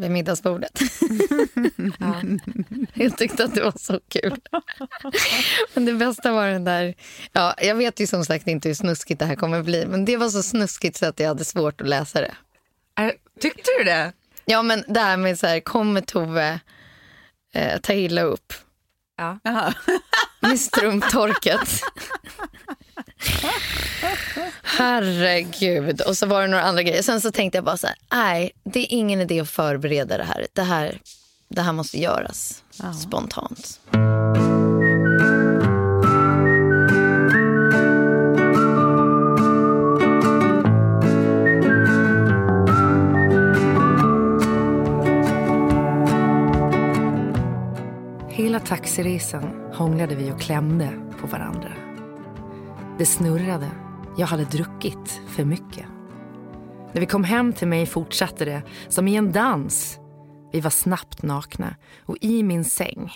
vid middagsbordet. Jag tyckte att det var så kul. Men det bästa var den där... Ja, jag vet ju som sagt inte hur snuskigt det här kommer bli. Men det var så snuskigt så att jag hade svårt att läsa det. Är, tyckte du det? Ja, men det här med så här, kommer Tove eh, ta illa upp? Ja. Med strumptorket. Herregud. Och så var det några andra grejer. Sen så tänkte jag bara så här, nej, det är ingen idé att förbereda det här. Det här, det här måste göras spontant. Hela taxiresan hånglade vi och klämde på varandra. Det snurrade. Jag hade druckit för mycket. När vi kom hem till mig fortsatte det som i en dans. Vi var snabbt nakna och i min säng.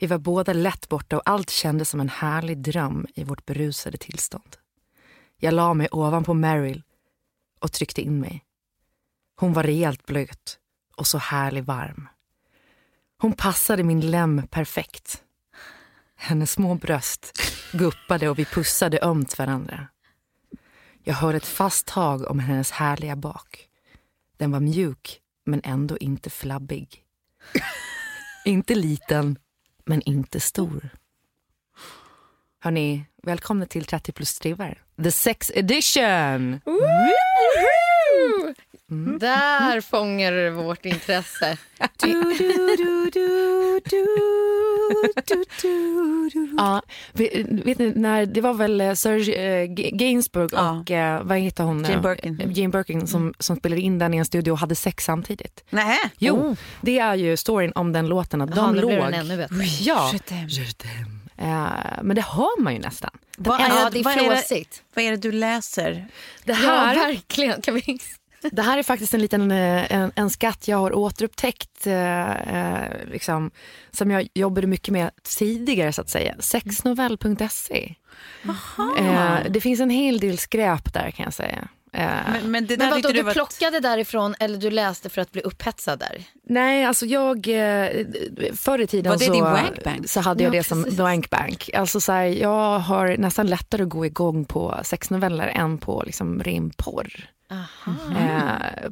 Vi var båda lätt borta och allt kändes som en härlig dröm i vårt berusade tillstånd. Jag la mig ovanpå Meryl och tryckte in mig. Hon var rejält blöt och så härlig varm. Hon passade min lem perfekt. Hennes små bröst guppade och vi pussade ömt varandra. Jag hörde ett fast tag om hennes härliga bak. Den var mjuk, men ändå inte flabbig. inte liten, men inte stor. Hörni, välkomna till 30 plus trivar. The sex edition! Där fångar du vårt intresse. Ja, vet, vet ni, när, det var väl eh, Serge eh, Gainsbourg och eh, vad heter hon? Jane Birkin. Jane Birkin som, som spelade in den i en studio och hade sex samtidigt. Nej. Jo, det är ju storyn om den låten. Att de låg... den ännu bättre. Ja, men det hör man ju nästan. Vad Ja, det är vad är det, vad är det du läser? Det Ja, här, verkligen. Kan vi... det här är faktiskt en liten eh, en, en skatt jag har återupptäckt eh, eh, liksom, som jag jobbade mycket med tidigare så att säga. Sexnovell.se. Eh, det finns en hel del skräp där kan jag säga. Eh, Men, men det där Men vadå, du var... plockade därifrån eller du läste för att bli upphetsad där? Nej, alltså jag... eh, Förr i tiden så, så hade jag Ja, det som precis. wankbank. Alltså så här, jag har nästan lättare att gå igång på sexnoveller än på liksom ren porr. Eh,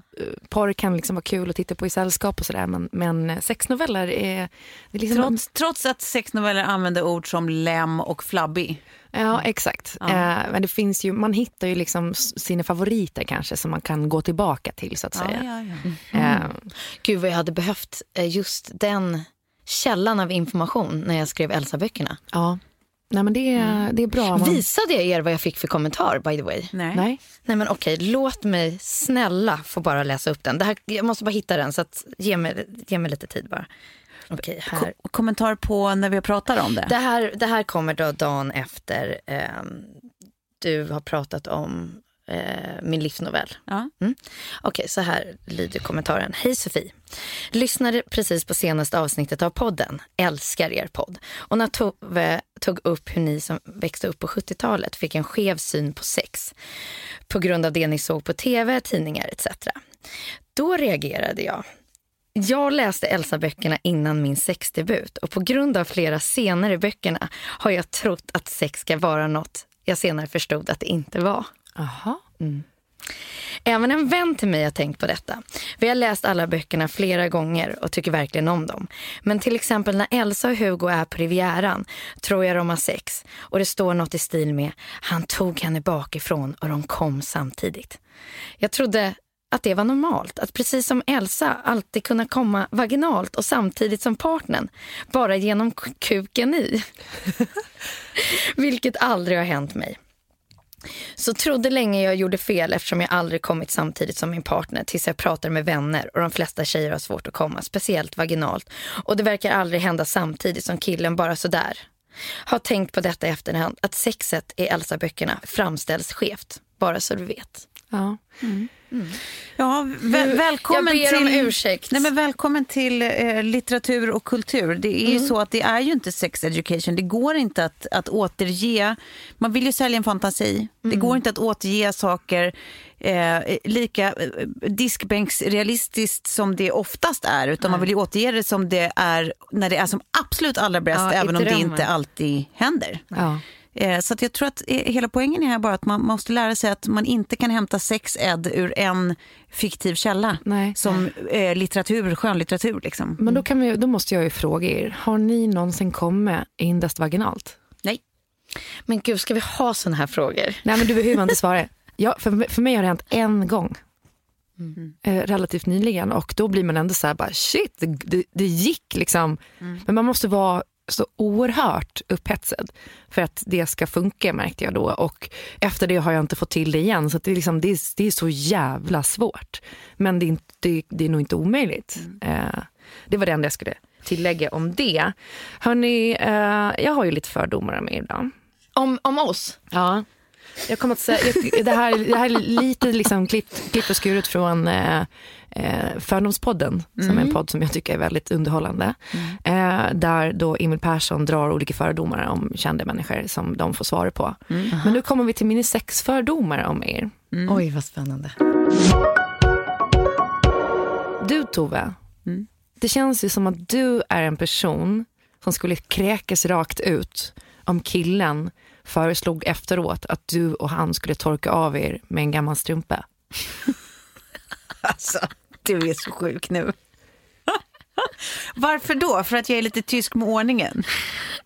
porr kan liksom vara kul att titta på i sällskap och sådär men, men sexnoveller är... Det är liksom, Trots, trots att sexnoveller använder ord som lem och flabbig. Ja, exakt. Eh, men det finns ju, man hittar ju liksom sina favoriter kanske som man kan gå tillbaka till så att säga. ja, ja. Eh, Gud vad jag hade behövt eh, just den källan av information när jag skrev Elsa-böckerna. ja. Nej men det är, det är bra. Man, Visade jag er vad jag fick för kommentar by the way? Nej. Nej. Nej men okej, låt mig snälla få bara läsa upp den. Det här, jag måste bara hitta den så att ge mig, ge mig lite tid bara. Okej, här. Ko- kommentar på när vi pratar om det? Det här, det här kommer då dagen efter ehm, du har pratat om eh, min livsnovell. Ja. Mm. Okej, så här lyder kommentaren. Hej Sofie. Lyssnade precis på senaste avsnittet av podden. Älskar er podd. Och när Tove tog upp hur ni som växte upp på 70-talet fick en skev syn på sex på grund av det ni såg på tv, tidningar etc. Då reagerade jag. Jag läste Elsa-böckerna innan min sexdebut och på grund av flera scener i böckerna har jag trott att sex ska vara något jag senare förstod att det inte var. Aha. Även en vän till mig har tänkt på detta. Vi har läst alla böckerna flera gånger och tycker verkligen om dem. Men till exempel när Elsa och Hugo är på Rivieran tror jag de har sex. Och det står något i stil med han tog henne bakifrån och de kom samtidigt. Jag trodde att det var normalt. Att precis som Elsa alltid kunna komma vaginalt och samtidigt som partnern. Bara genom kuken i. Vilket aldrig har hänt mig. Så trodde länge jag gjorde fel eftersom jag aldrig kommit samtidigt som min partner tills jag pratar med vänner och de flesta tjejer har svårt att komma, speciellt vaginalt. Och det verkar aldrig hända samtidigt som killen bara sådär. Har tänkt på detta i efterhand, att sexet i Elsa-böckerna framställs skevt. Bara så du vet. Ja. Ja, väl, välkommen jag ber om till, ursäkt. Nej, men välkommen till eh, litteratur och kultur. Det är ju så att det är ju inte sex education. Det går inte att, att återge... Man vill ju sälja en fantasi. Det går inte att återge saker eh, lika eh, diskbänksrealistiskt som det oftast är. Utan man vill ju återge det som det är när det är som absolut allra bäst. Ja, även om det inte alltid händer. Ja. Eh, Så att jag tror att eh, hela poängen är här bara att man måste lära sig att man inte kan hämta sex ed ur en fiktiv källa. Nej. Som eh, litteratur, skönlitteratur liksom. Men då, kan vi, då måste jag ju fråga er, har ni någonsin kommit endast vaginalt? Nej. Men gud, ska vi ha såna här frågor? Nej men du behöver inte svara. Ja, för, för mig har det hänt en gång. Eh, relativt nyligen och då blir man ändå så här bara shit, det, det, det gick liksom. Men man måste vara så oerhört upphetsad för att det ska funka märkte jag då och efter det har jag inte fått till det igen så det, är liksom, det, är, det är så jävla svårt. Men det är, inte, det, är nog inte omöjligt. Eh, det var det enda jag skulle tillägga om det. Hörni, eh, jag har ju lite fördomar om er ibland. Om, om oss? Ja. Jag kommer att säga, jag- det, här, det här är lite liksom klippt, klippt och skuret från eh, eh, Fördomspodden, som är en podd som jag tycker är väldigt underhållande. Eh, där då Emil Persson drar olika fördomar om kända människor som de får svara på. Men nu kommer vi till mina sex fördomar om er. Oj, vad spännande. Du Tove, det känns ju som att du är en person som skulle kräkas rakt ut om killen föreslog efteråt att du och han skulle torka av er med en gammal strumpa. Alltså, du är så sjuk nu. Varför då? För att jag är lite tysk med ordningen?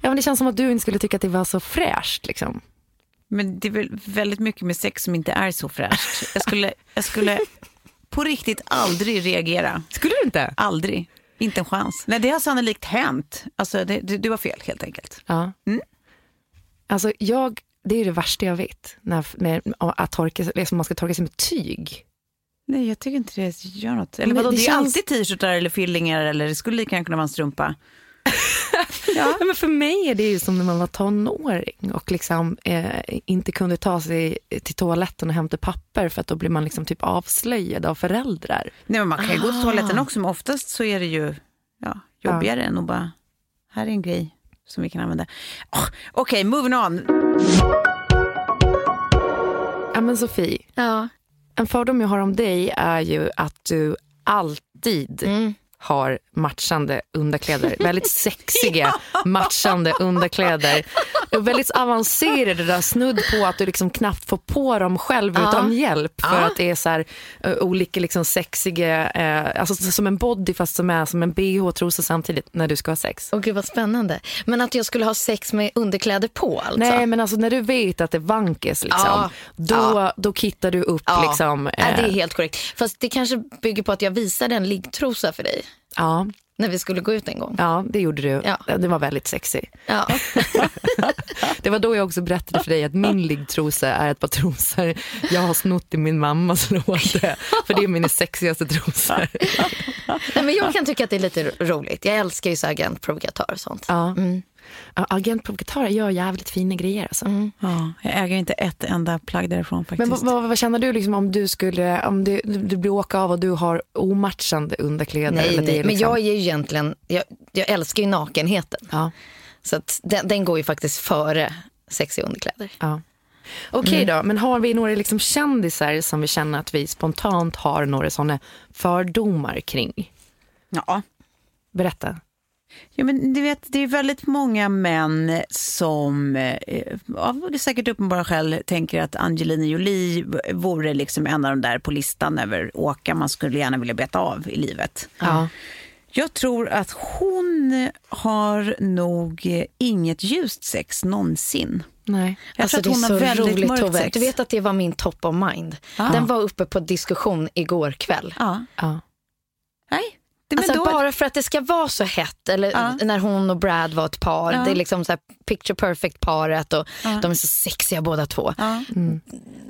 Ja, men det känns som att du inte skulle tycka att det var så fräscht. Liksom. Men det är väl väldigt mycket med sex som inte är så fräscht. Jag skulle, jag skulle på riktigt aldrig reagera. Skulle du inte? Aldrig. Inte en chans. Nej, det har sannolikt hänt. Alltså, det, det, du har fel helt enkelt. Ja. Alltså, jag, det är det värsta jag vet. När, när, att torka, liksom man ska torka sig med tyg. Nej, jag tycker inte det gör något. Eller Men vadå, det det, är känns- alltid t-shirtar eller fillingar eller det skulle lika gärna kunna vara en strumpa. Ja. men för mig är det ju som när man var tonåring och liksom, eh, inte kunde ta sig till toaletten och hämta papper för att då blir man liksom typ avslöjad av föräldrar. Nej, men man kan ju gå till toaletten också, men oftast så är det ju ja, jobbigare än att bara, här är en grej som vi kan använda. Oh, Okej, moving on. Ja, men Sofie, Ja. en fördom jag har om dig är ju att du alltid har matchande underkläder. Väldigt sexiga matchande underkläder. Och väldigt avancerade där snudd på att du liksom knappt får på dem själv utan hjälp. För att det är så här, eh, olika liksom sexiga, eh, alltså som en body fast som är som en bh och trosa samtidigt när du ska ha sex. Åh gud vad spännande. Men att jag skulle ha sex med underkläder på alltså? Nej men alltså när du vet att det vankes liksom, Ja. då, Ja. då kittar du upp Ja. liksom. Ja, det är eh, helt korrekt. Fast det kanske bygger på att jag visade en liggtrosa för dig. Ja. när vi skulle gå ut en gång. Ja, det gjorde du. Ja. Det var väldigt sexy. Ja. Det var då jag också berättade för dig att min liggtrosa är ett par trosor jag har snott i min mammas låda. För det är mina sexigaste trosor. Nej, men jag kan tycka att det är lite roligt. Jag älskar ju så agent provokatör och sånt. Ja. Ja, Agent Provokatör gör jävligt fina grejer. Alltså. Ja, jag äger inte ett enda plagg därifrån faktiskt. Men vad, vad, vad känner du liksom om du skulle, om du, du blir åka av och du har omatchande underkläder? Nej, eller nej. är men liksom- jag är ju egentligen, jag, jag älskar ju nakenheten. Ja, Så att den, den går ju faktiskt före sexiga underkläder. ja. Okej då, men har vi några liksom kändisar som vi känner att vi spontant har några sådana fördomar kring? Ja. Berätta. Ja, men du vet, det är väldigt många män som eh, av säkert uppenbara skäl tänker att Angelina Jolie vore liksom en av de där på listan över åka man skulle gärna vilja beta av i livet. Ja. Jag tror att hon har nog inget ljust sex någonsin. Nej. Jag Alltså, tror att hon det är har så väldigt roligt Tove. Du vet att det var min top of mind. Den var uppe på diskussion igår kväll. Ja. Ja. Nej, Alltså då, bara för att det ska vara så hett, eller Ja. när hon och Brad var ett par. Ja. Det är liksom så här picture perfect paret och Ja. de är så sexiga båda två. Ja.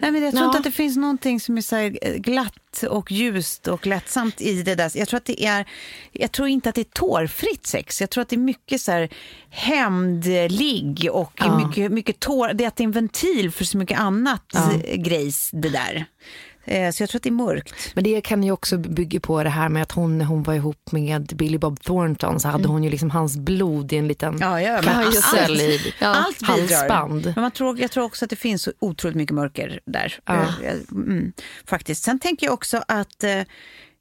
Nej, men jag tror inte att det finns någonting som är så eh, glatt och ljust och lättsamt i det där. Jag tror, att det är, jag tror inte att det är tårfritt sex. Jag tror att det är mycket så här hämndligg och mycket, mycket tår. Det är att det är en ventil för så mycket annat grejs det där. Eh, Så jag tror att det är mörkt. Men det kan ju också bygga på det här med att hon, hon var ihop med Billy Bob Thornton så hade hon ju liksom hans blod i en liten Ja, ja, kapsel allt- i Ja. Allt halsband. Men man tror, jag tror också att det finns så otroligt mycket mörker där. Ja. Eh, Mm, faktiskt. Sen tänker jag också att eh,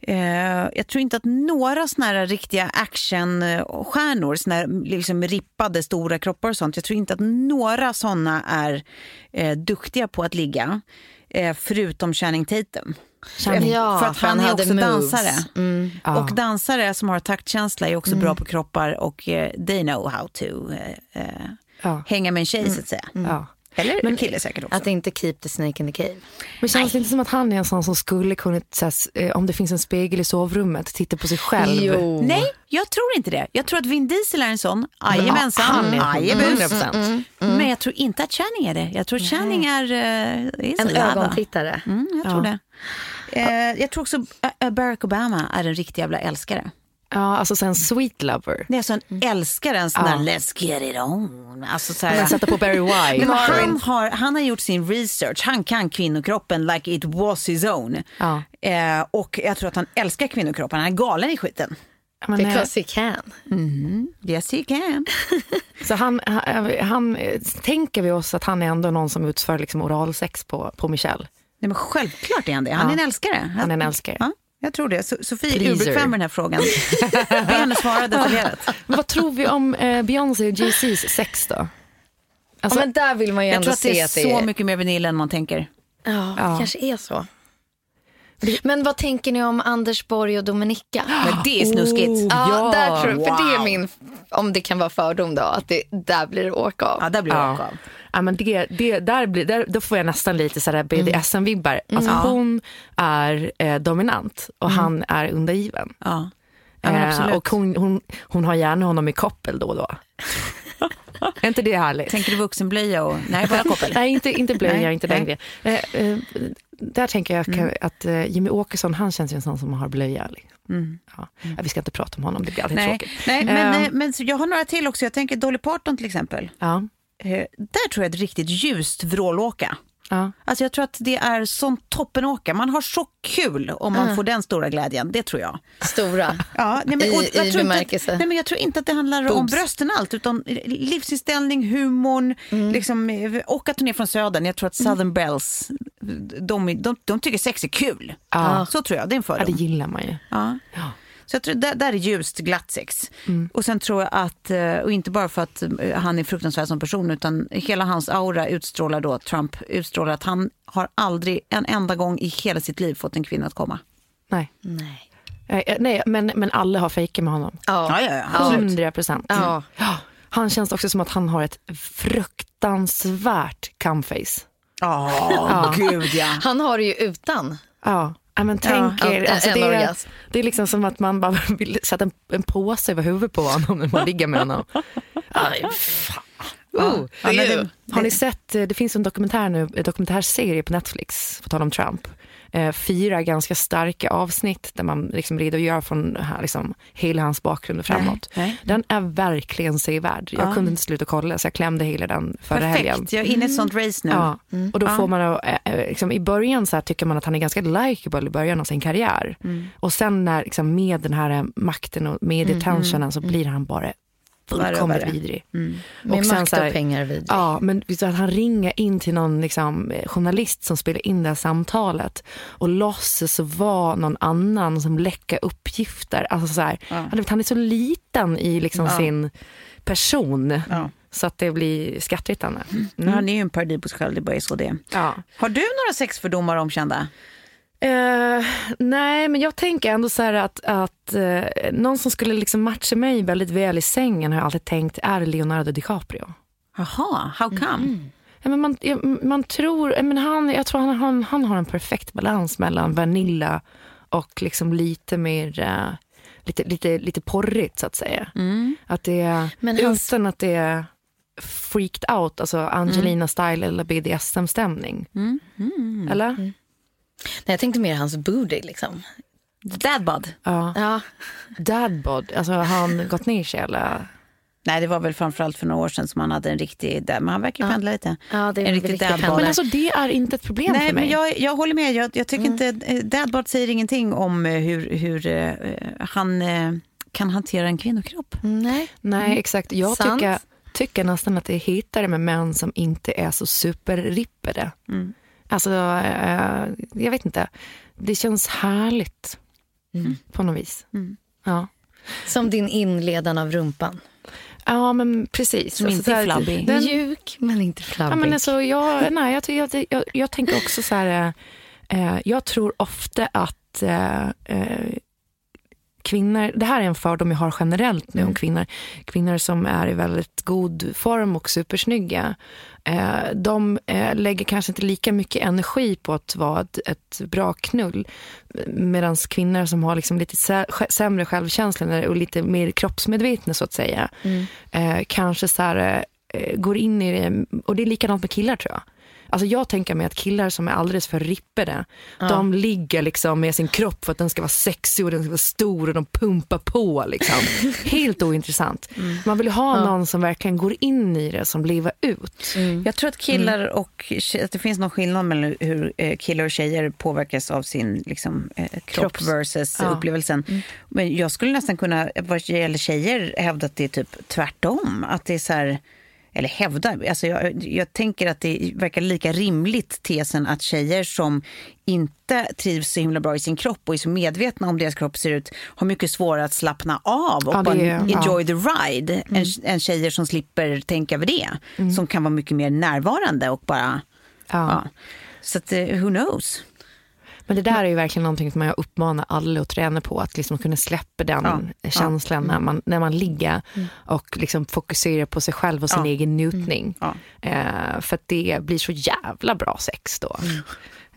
eh, jag tror inte att några såna här riktiga actionstjärnor, såna här liksom rippade stora kroppar och sånt, jag tror inte att några såna är eh, duktiga på att ligga. Eh, förutom Channing Tatum. Channing. Ja, för att han, han är också moves. dansare. Mm. Ja. Och dansare som har taktkänsla är också bra på kroppar och eh, they know how to eh, eh, Ja. hänga med en tjej så att säga. Ja. Eller Men- en kille säkert också. Att inte keep the snake in the cave. Men känns det inte som att han är en sån som skulle kunna, så här, eh, om det finns en spegel i sovrummet, titta på sig själv? Jo. Nej, jag tror inte det. Jag tror att Vin Diesel är en sån. Jajamensan. han är Ajebus. 100%. Men jag tror inte att Channing är det. Jag tror Channing är... Uh, En ögontittare. Mm, jag tror det. Eh, jag tror också Barack Obama är en riktig jävla älskare. Ja, alltså sen sweet lover. Det är alltså en älskare, en sån där let's get it on. Alltså så här, Men sätta på Barry White. men han, har, han har gjort sin research. Han kan kvinnokroppen like it was his own. Ja. Eh, och jag tror att han älskar kvinnokroppen. Han är galen i skiten. Men, eh, Because he can. Yes he can. så han, han, han, eh, tänker vi oss att han är ändå någon som utför liksom oralsex på, på Michelle? Nej, men självklart är han det. Han Ja. är en älskare. Han är en älskare. Ja, jag tror det. So- Sofie är urbekväm med den här frågan. Be henne svara detaljerat. Men vad tror vi om eh, Beyoncé och Jay-Z's sex då? Alltså, ja, men där vill man ju Jag ändå tror att det se är att det så är... mycket mer vanilj än man tänker. Ja, Ja. det kanske är så. Men vad tänker ni om Anders Borg och Dominika? Men det är snuskigt. Oh, Ja, ja. där tror, för det är Wow. min, om det kan vara fördom då, att det, där blir det åka av. Ja, där blir det Ja. åka av. Ja, men det, det, där blir, där, då får jag nästan lite så där BDSM-vibbar. Alltså, Ja. Hon är eh, dominant och han är undergiven. Ja. Ja, Eh, absolut. och hon, hon, hon har gärna honom i koppel då och då. är inte det härligt? Tänker du vuxenblöja och... Nej, bara koppel. Nej, inte, inte blöja, Nej, inte längre. Eh, eh, där tänker jag kan, att eh, Jimmy Åkesson, han känns ju en sån som har blöja. liksom. Ja. Ja, Vi ska inte prata om honom, det blir alltid Nej, tråkigt. nej men, eh, men jag har några till också. Jag tänker Dolly Parton till exempel. ja, Eh, där tror jag ett riktigt ljust vrålåka. Ja. Alltså jag tror att det är som toppenåka. Man har så kul om man får den stora glädjen. Det tror jag. Stora. Ja, nej, men, I- jag i tror bemärkelse. Inte, nej, men jag tror inte att det handlar om Boobs. brösten allt, utan livsinställning, humorn liksom, eh, och att hon är från södern. Jag tror att Southern Bells, de, de, de tycker sex är kul. Ja. Så tror jag, det är en ja, det fördom. gillar man ju. Ja. Så jag tror, där, där är ljust, glatt sex. Och sen tror jag att, eh, och inte bara för att eh, han är fruktansvärd som person, utan hela hans aura utstrålar då, Trump utstrålar att han har aldrig en enda gång i hela sitt liv fått en kvinna att komma. Nej, Nej. Eh, nej men, men alla har fejkat med honom. Ja. ja, ja. absolut. Hundra procent. Ja. Ja, Han känns också som att han har ett fruktansvärt cumface. Ja, gud ja. Han har det ju utan. Ja, Ja, men tänk er, Ja, alltså en det, är, det är liksom som att man bara vill sätta en, en påse över huvudet på honom när man ligger med honom. Aj, fan. Oh, Ja, det- Har ni sett, eh, det finns en dokumentär nu, en dokumentärserie på Netflix, på tal om Trump. Eh, fyra ganska starka avsnitt där man liksom redogör från här, liksom, hela hans bakgrund och framåt. nej. Den är verkligen sevärd. Jag kunde inte sluta kolla så jag klämde hela den förra helgen. Perfekt, jag är inne i ett sånt race nu. Ja, och då får man, eh, eh, liksom, i början så här, tycker man att han är ganska likeable i början av sin karriär. Och sen när, liksom, med den här eh, makten och med attentionen så blir han bara fullkomligt vidrig. Med sen makt så här- och pengar vid. Ja, men du att han ringer in till någon liksom, eh, journalist som spelar in det här samtalet och låtsas vara någon annan som läcker uppgifter. Alltså så här, han, vet, han är så liten i liksom sin person Ja. så att det blir skrattretande. Mm. Han är ju en parodi på sig själv, det är bara så det är. Ja. Har du några sexfördomar omkända? Eh, nej, men jag tänker ändå så här att, att eh, någon som skulle liksom matcha mig väldigt väl i sängen har jag alltid tänkt är Leonardo DiCaprio. Jaha, how come? Ja, men man, ja, man tror, ja, men han, jag tror han, han, han har en perfekt balans mellan Vanilla och liksom lite mer eh, lite, lite, lite porrigt så att säga. Att det är, Men hans- utan att det är freaked out, alltså Angelina style eller BDSM-stämning. Eller? Nej, jag tänkte mer hans booty liksom. Dadbud? Ja. Ja. Dadbod, alltså har han gått ner sig eller? Nej, det var väl framförallt för några år sedan som han hade en riktig, dad- men han verkar ju pendla lite. Ja, det är en riktig pendlare. Men alltså det är inte ett problem Nej, för mig. men jag, jag håller med. Jag, jag tycker inte, eh, dadbud säger ingenting om eh, hur, hur eh, han eh, kan hantera en kvinnokropp. Nej. Nej, exakt. Jag Sant. tycker, tycker nästan att det är hetare med män som inte är så superrippade. Alltså, eh, jag vet inte. Det känns härligt på något vis. Ja. Som din inledan av rumpan. ja, men precis. Som inte så är flabbig. den- Mjuk men inte Ja, flabbig. men alltså, jag, nej, jag, jag, jag, jag tänker också så här, eh, jag tror ofta att eh, eh, kvinnor, det här är en fördom jag har generellt nu om kvinnor, kvinnor som är i väldigt god form och supersnygga, eh, de eh, lägger kanske inte lika mycket energi på att vara ett, ett bra knull, medan kvinnor som har liksom lite sä- sämre självkänsla och lite mer kroppsmedvetna så att säga, eh, kanske så här, eh, går in i det, och det är likadant med killar tror jag. Alltså jag tänker mig att killar som är alldeles för rippade, de ligger liksom med sin kropp för att den ska vara sexig och den ska vara stor och de pumpar på. Liksom. Helt ointressant. Man vill ha någon som verkligen går in i det, som lever ut. Jag tror att killar och att det finns någon skillnad mellan hur eh, killar och tjejer påverkas av sin liksom, eh, kropp Kropps- versus Ja. upplevelsen. Men jag skulle nästan kunna, vad gäller tjejer, hävda att det är typ tvärtom. Att det är så här, eller hävda, alltså jag, jag tänker att det verkar lika rimligt tesen att tjejer som inte trivs så himla bra i sin kropp och är så medvetna om deras kropp ser ut har mycket svårare att slappna av och Ja, är- enjoy the ride än, än tjejer som slipper tänka över det. Som kan vara mycket mer närvarande och bara... Ja. Ja. Så att, eh, who knows? Men det där är ju verkligen någonting som jag uppmanar alla att träna på, att liksom kunna släppa den Ja, känslan när, man, när man ligger och liksom fokusera på sig själv och sin Ja. egen njutning. Ja. Eh, för att det blir så jävla bra sex då.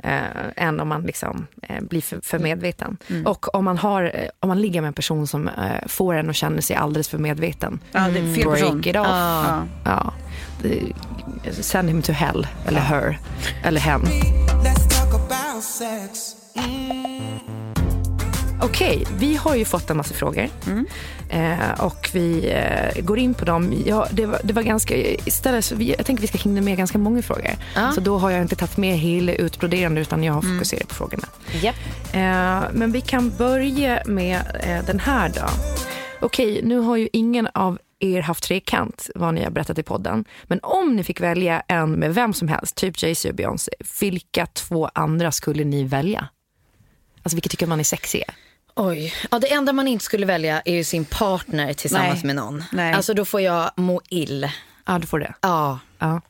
Eh, än om man liksom, eh, blir för, för medveten. Och om man, har, eh, om man ligger med en person som eh, får en att känna sig alldeles för medveten. Ja, det är fel Break person. it off. Ja. Ja. Send him to hell, eller her, eller hen. Sex. Okej, vi har ju fått en massa frågor. Eh, och vi eh, går in på dem. Ja, det, var, det var ganska, istället, så vi, jag tänker vi ska hinna med ganska många frågor. Ja. Så då har jag inte tagit med hela utbroderande utan jag har fokuserat på frågorna. Japp. Eh, men vi kan börja med eh, den här då. Okej, nu har ju ingen av er haft trekant, vad ni har berättat i podden. Men om ni fick välja en med vem som helst, typ Jay-Z och Beyoncé, vilka två andra skulle ni välja? Alltså vilka tycker man är sexiga? Oj. Ja, det enda man inte skulle välja är ju sin partner tillsammans Nej. med någon. Nej. Alltså då får jag må ill. Ja, du får det. Ja, Ja.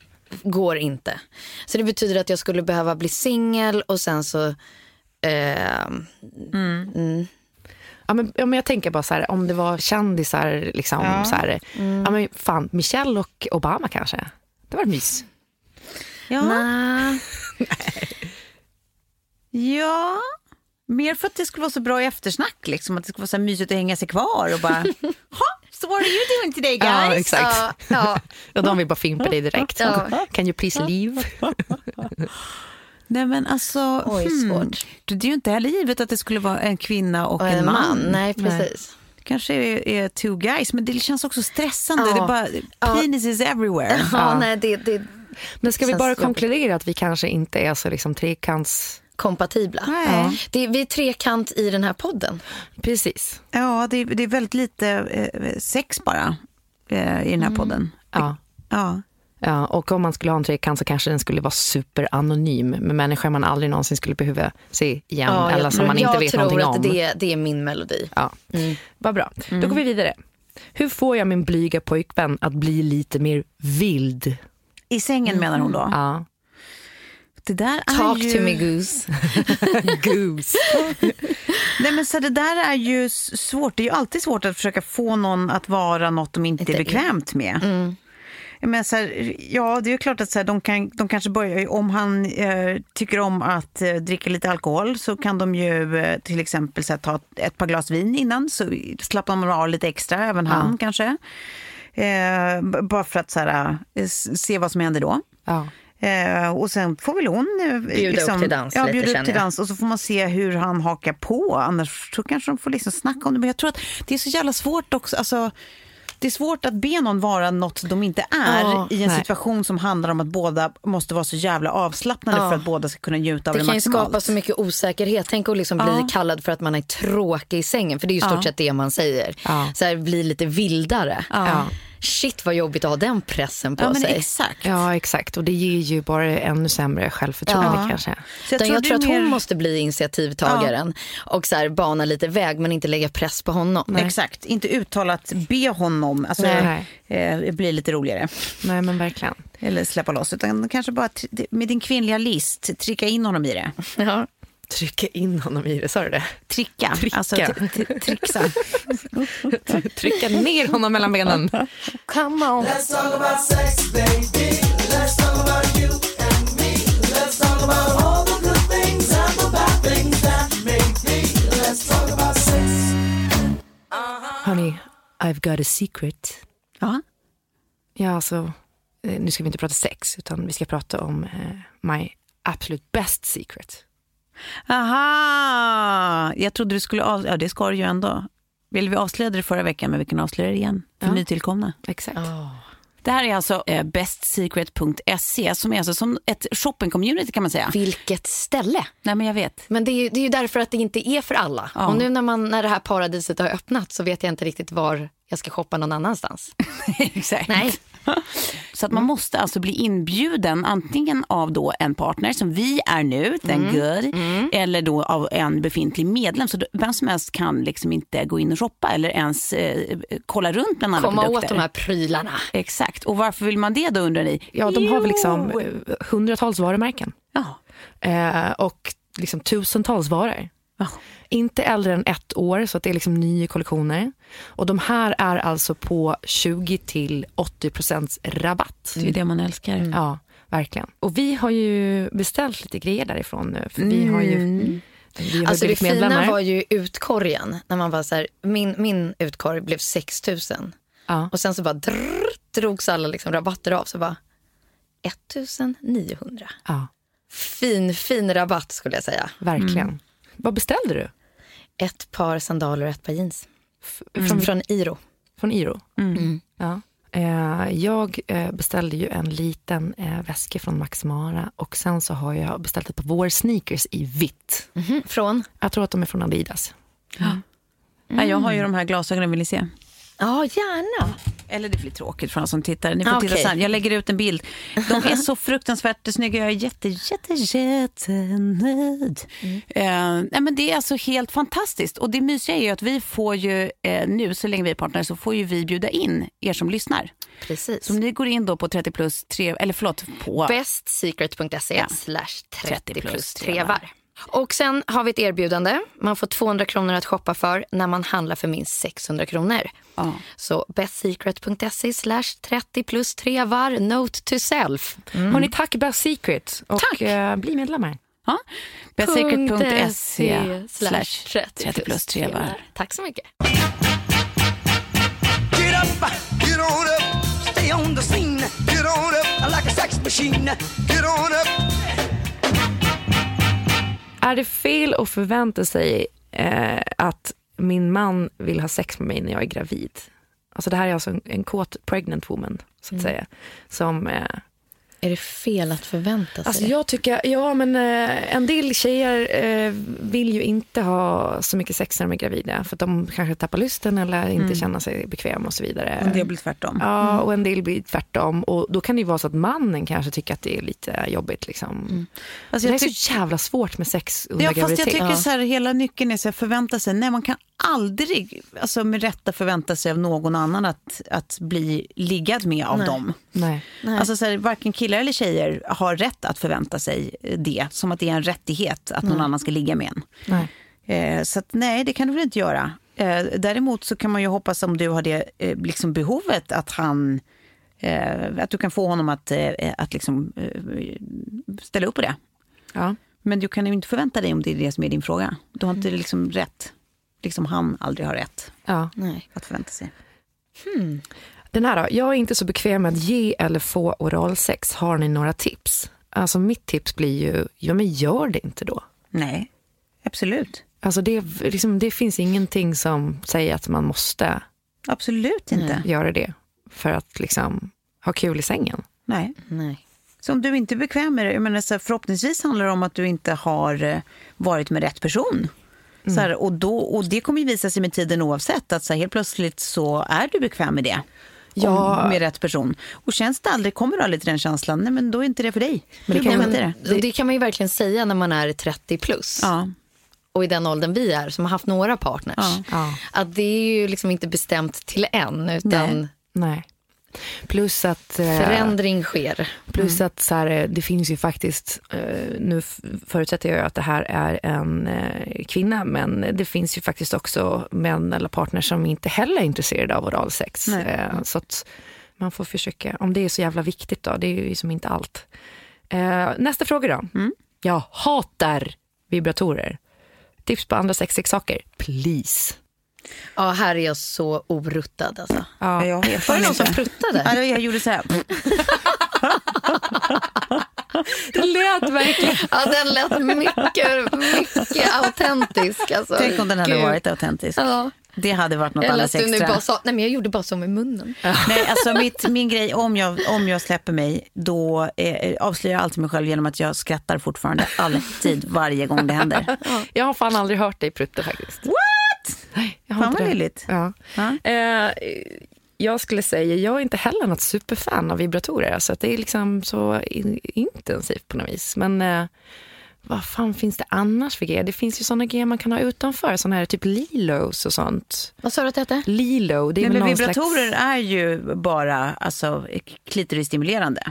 går inte. Så det betyder att jag skulle behöva bli singel och sen så... ehm, Ja, men, ja, men jag tänker bara så här, om det var kändisar, liksom, så här, ja, men fan, Michelle och Obama kanske. Det var mys. Ja. nej. ja. Mer för att det skulle vara så bra i eftersnack, liksom, att det skulle vara så mysigt att hänga sig kvar och bara, ha, so what are you doing today guys? Ja, exakt. Ja, ja. Och de vill bara fimpa dig direkt. Ja. Can you please leave? Nej men alltså, Oj, svårt. Det är ju inte heller givet att det skulle vara en kvinna och, Och en, man. Nej, precis. Det kanske är, är two guys, men det känns också stressande. Ja. Det är bara, Ja. penis is everywhere. Ja, nej, det, det Men ska vi bara konkludera att vi kanske inte är så liksom trekants... kompatibla. Nej. Det, vi är trekant i den här podden. Precis. Ja, det, är- det är väldigt lite eh, sex bara eh, i den här podden. Ja. Ja. Ja, och om man skulle ha en trekant så kanske den skulle vara superanonym med människor man aldrig någonsin skulle behöva se igen eller jag, som man inte jag vet tror någonting att om. det, det är min melodi. Ja, vad bra. Då går vi vidare. Hur får jag min blyga pojkvän att bli lite mer vild? I sängen menar hon då? Ja. Det där Talk är ju... to me goose. Goose. Nej, men så det där är ju svårt. Det är ju alltid svårt att försöka få någon att vara något de inte är bekvämt med. Men så här, ja, det är ju klart att så här, de, kan, de kanske börjar, om han eh, tycker om att eh, dricka lite alkohol så kan de ju eh, till exempel så här, ta ett par glas vin innan så slappnar man av lite extra, även han kanske. Eh, bara för att så här, eh, se vad som händer då. Ja. Eh, och sen får väl hon Bjuda upp till dans ja, lite, bjuda upp känner till dans och så får man se hur han hakar på. Annars så kanske de får liksom snacka om det. Men jag tror att det är så jävla svårt också. Alltså, det är svårt att be någon vara något de inte är Ja, i en nej. situation som handlar om att båda måste vara så jävla avslappnade Ja. för att båda ska kunna njuta av Det det, kan ju maximalt. skapa så mycket osäkerhet. Tänk att liksom bli kallad för att man är tråkig i sängen. För det är ju stort sett det man säger. Så här, bli lite vildare. Ja. Shit vad jobbigt att ha den pressen på ja, men sig. exakt. ja, exakt. Och det ger ju bara ännu sämre självförtroende Ja. kanske. Så Jag, jag det tror att hon mer- måste bli initiativtagaren och så här, bana lite väg men inte lägga press på honom. Exakt, inte uttalat be honom. Alltså, Nej. eh, det blir lite roligare. Nej, men verkligen. Eller släppa loss. Utan kanske bara med din kvinnliga list, trycka in honom i det. Ja. Trycka in honom i det, sa du det? Tricka. Tricka. Alltså trixa. Trycka ner honom mellan benen. Come on. Let's talk about sex, baby. Let's talk about you and me. Let's talk about all the good things and the bad things that may be. Let's talk about sex. Honey, I've got a secret. Ja. Ja, alltså, eh, nu ska vi inte prata sex, utan vi ska prata om eh, my absolute best secret. Aha! Jag trodde du skulle av... Ja, det ska du ju ändå. Vill vi avslöja det förra veckan, men vi kan avslöja det igen för Ja. nytillkomna. Exakt. Det här är alltså eh, bestsecret.se som är alltså som ett shopping-community kan man säga. Vilket ställe. Nej, men jag vet. Men det är, ju, det är ju därför att det inte är för alla. Ja. Och nu när, man, när det här paradiset har öppnat så vet jag inte riktigt var jag ska shoppa någon annanstans. Exakt. Nej. Så att man måste alltså bli inbjuden antingen av då en partner som vi är nu, thank Mm. good, eller då av en befintlig medlem. Så vem som helst kan liksom inte gå in och shoppa eller ens eh, kolla runt bland alla Komma produkter. åt de här prylarna. Exakt. Och varför vill man det då undrar ni? Ja, de har väl liksom eh, hundratals varumärken. Ja. Eh, och liksom tusentals varor. Ja. Inte äldre än ett år, så att det är liksom nya kollektioner. Och de här är alltså på 20 till 80 procents rabatt. Det är ju det man älskar. Ja, verkligen. Och vi har ju beställt lite grejer därifrån nu. För vi har ju, vi har Alltså det blivit fina medlemmar. var ju utkorgen. När man var så här, min, min utkorg blev 6 000. Ja. Och sen så bara drrr, drogs alla liksom rabatter av. Så bara 1 900. Ja, Fin, fin rabatt skulle jag säga. verkligen. Vad beställde du? Ett par sandaler och ett par jeans. Från, Från, från Iro. från Iro? Ja. Eh, jag eh, beställde ju en liten eh, väska från Max Mara och sen så har jag beställt ett par vårsneakers i vitt. Mhm, Från? Jag tror att de är från Adidas. Ja, jag har ju de här glasögonen, vill ni se? Ja, gärna. Eller det blir tråkigt för alla som tittar. Ni får Ah, titta sen. Jag lägger ut en bild. De är så fruktansvärt snygga. Jag är jätte, jätte, jättenöjd. Eh, nej, men det är alltså helt fantastiskt. Och det mysiga är ju att vi får ju eh, nu, så länge vi är partner, så får ju vi bjuda in er som lyssnar. Precis. Så om ni går in då på 30 plus 3, eller förlåt, på... Bestsecret.se Ja. slash 30 30 plus plus tre trevar. Och sen har vi ett erbjudande. Man får 200 kronor att shoppa för när man handlar för minst 600 kronor. Ja. Så bestsecret.se slash 30 plus trevar. Note to self. Hörrni, tack Best Secret och Tack. Eh, bli medlemmar. Ja. Bestsäkert.se slash 30 plus trevar. Tack så mycket. Get up, get on up, stay on the scene. Get on up like a sex machine. Get on up. Är det fel att förvänta sig eh, att min man vill ha sex med mig när jag är gravid? Alltså det här är alltså en, en kåt pregnant woman, så att säga. Som, eh, Är det fel att förvänta sig? alltså jag tycker, ja men eh, en del tjejer eh, vill ju inte ha så mycket sex när de är gravida. För att de kanske tappar lusten eller inte känner sig bekväm och så vidare. En del blir tvärtom. Ja, och en del blir tvärtom. Och då kan det ju vara så att mannen kanske tycker att det är lite jobbigt. Liksom. Alltså, det är så jävla svårt med sex under Ja, fast jag graviditet. tycker så här, hela nyckeln är att förvänta sig. Nej, man kan aldrig alltså med rätta förvänta sig av någon annan att, att bli liggad med av dem. Nej. Alltså så här, varken killar eller tjejer har rätt att förvänta sig det. Som att det är en rättighet att någon annan ska ligga med en. Nej. Eh, så att, nej, det kan du väl inte göra. Eh, däremot så kan man ju hoppas om du har det eh, liksom behovet att han att du kan få honom att, att liksom, ställa upp på det. Ja. Men du kan ju inte förvänta dig om det är det som är din fråga. Du har inte liksom rätt. Liksom han aldrig har rätt Ja. Nej. att förvänta sig. Den här då, jag är inte så bekväm med att ge eller få oralsex. Har ni några tips? Alltså mitt tips blir ju, ja men gör det inte då. Nej, absolut. Alltså det, liksom, det finns ingenting som säger att man måste Absolut inte. göra det för att liksom ha kul i sängen. Nej. Nej. Så om du inte är bekväm med det, jag menar, så här, förhoppningsvis handlar det om att du inte har eh, varit med rätt person. Så här, och, då, och det kommer ju visa sig med tiden oavsett, att så här, helt plötsligt så är du bekväm med det. Ja. Med rätt person. Och känns det aldrig, kommer du aldrig till den känslan, nej men då är inte det för dig. Men det kan- inte Men, det. det kan man ju verkligen säga när man är 30 plus. Ja. Och i den åldern vi är, som har haft några partners. Ja. Ja. Att det är ju liksom inte bestämt till en, utan Nej. Nej. Plus att... eh, förändring sker. Plus att så här, eh, det finns ju faktiskt, eh, nu förutsätter jag att det här är en kvinna, men det finns ju faktiskt också män eller partners som inte heller är intresserade av oralsex. Nej. Eh, Så att man får försöka, om det är så jävla viktigt då, det är ju som inte allt. Nästa fråga då. Jag hatar vibratorer. Tips på andra sexleksaker, please. Ja, här är jag så oruttad alltså. Ja, jag vet Var det någon som pruttade? Ja, jag gjorde så här. Det lät verkligen... Ja, den lät mycket, mycket autentisk. Alltså, Tänk om den hade Gud. varit autentisk. Ja. Det hade varit något Eller alldeles extra. bara sa, nej men jag gjorde bara så med munnen. Nej, alltså mitt, min grej, om jag, om jag släpper mig, då eh, avslöjar jag alltid mig själv genom att jag skrattar fortfarande alltid, varje gång det händer. Jag har fan aldrig hört dig prutta faktiskt. What? Nej, jag har Fan inte vad lilligt. Ja. Ja. Eh, jag skulle säga, jag är inte heller något superfan av vibratorer. Alltså att det är liksom så in, intensivt på något vis. Men eh, vad fan finns det annars för grejer? Det finns ju såna grejer man kan ha utanför. Såna här typ lilos och sånt. Vad sa du att det hette? Lilo, det är Nej, men vibratorer slags... är ju bara alltså, klitorisstimulerande.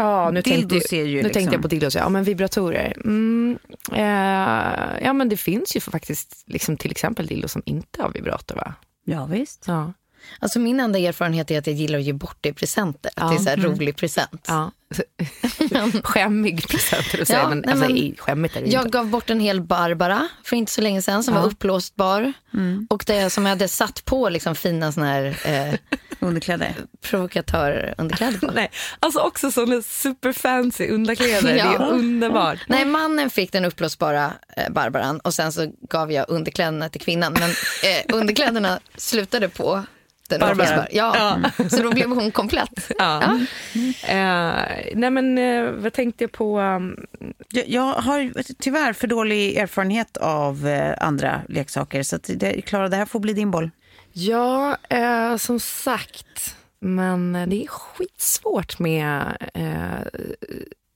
Ja, nu Dildos tänkte, ju nu liksom- tänkte jag på dildos. Ja, men vibratorer. Mm, eh, ja, men det finns ju faktiskt liksom, till exempel dildos som inte har vibrator, va? Ja, visst. Ja. Alltså min enda erfarenhet är att jag gillar att ge bort det i presenter. Att det är så här rolig present. Ja. Skämmig present. Ja, men, nej, alltså, men skämmigt är det Jag inte. gav bort en hel Barbara för inte så länge sedan som var uppblåsbar. Och det som jag hade satt på liksom fina såna här eh, Underkläder. provokatörunderkläder. Nej, alltså också sådana superfancy underkläder. Ja. Det är underbart. Nej, mannen fick den uppblåsbara eh, Barbaran och sen så gav jag underkläderna till kvinnan. Men eh, underkläderna slutade på den Barbara. uppblåsbara. Ja. Så då blev hon komplett. Ja. Eh, nej men eh, vad tänkte jag på? um, Jag, jag har tyvärr för dålig erfarenhet av eh, andra leksaker. Så det, Klara, det här får bli din boll. Ja, som sagt. Men det är skitsvårt med eh,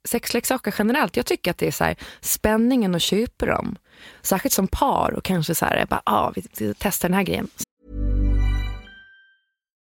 sexleksaker generellt. Jag tycker att det är så här, spänningen att köpa dem. Särskilt som par och kanske så här, bara, ah, vi testar den här grejen.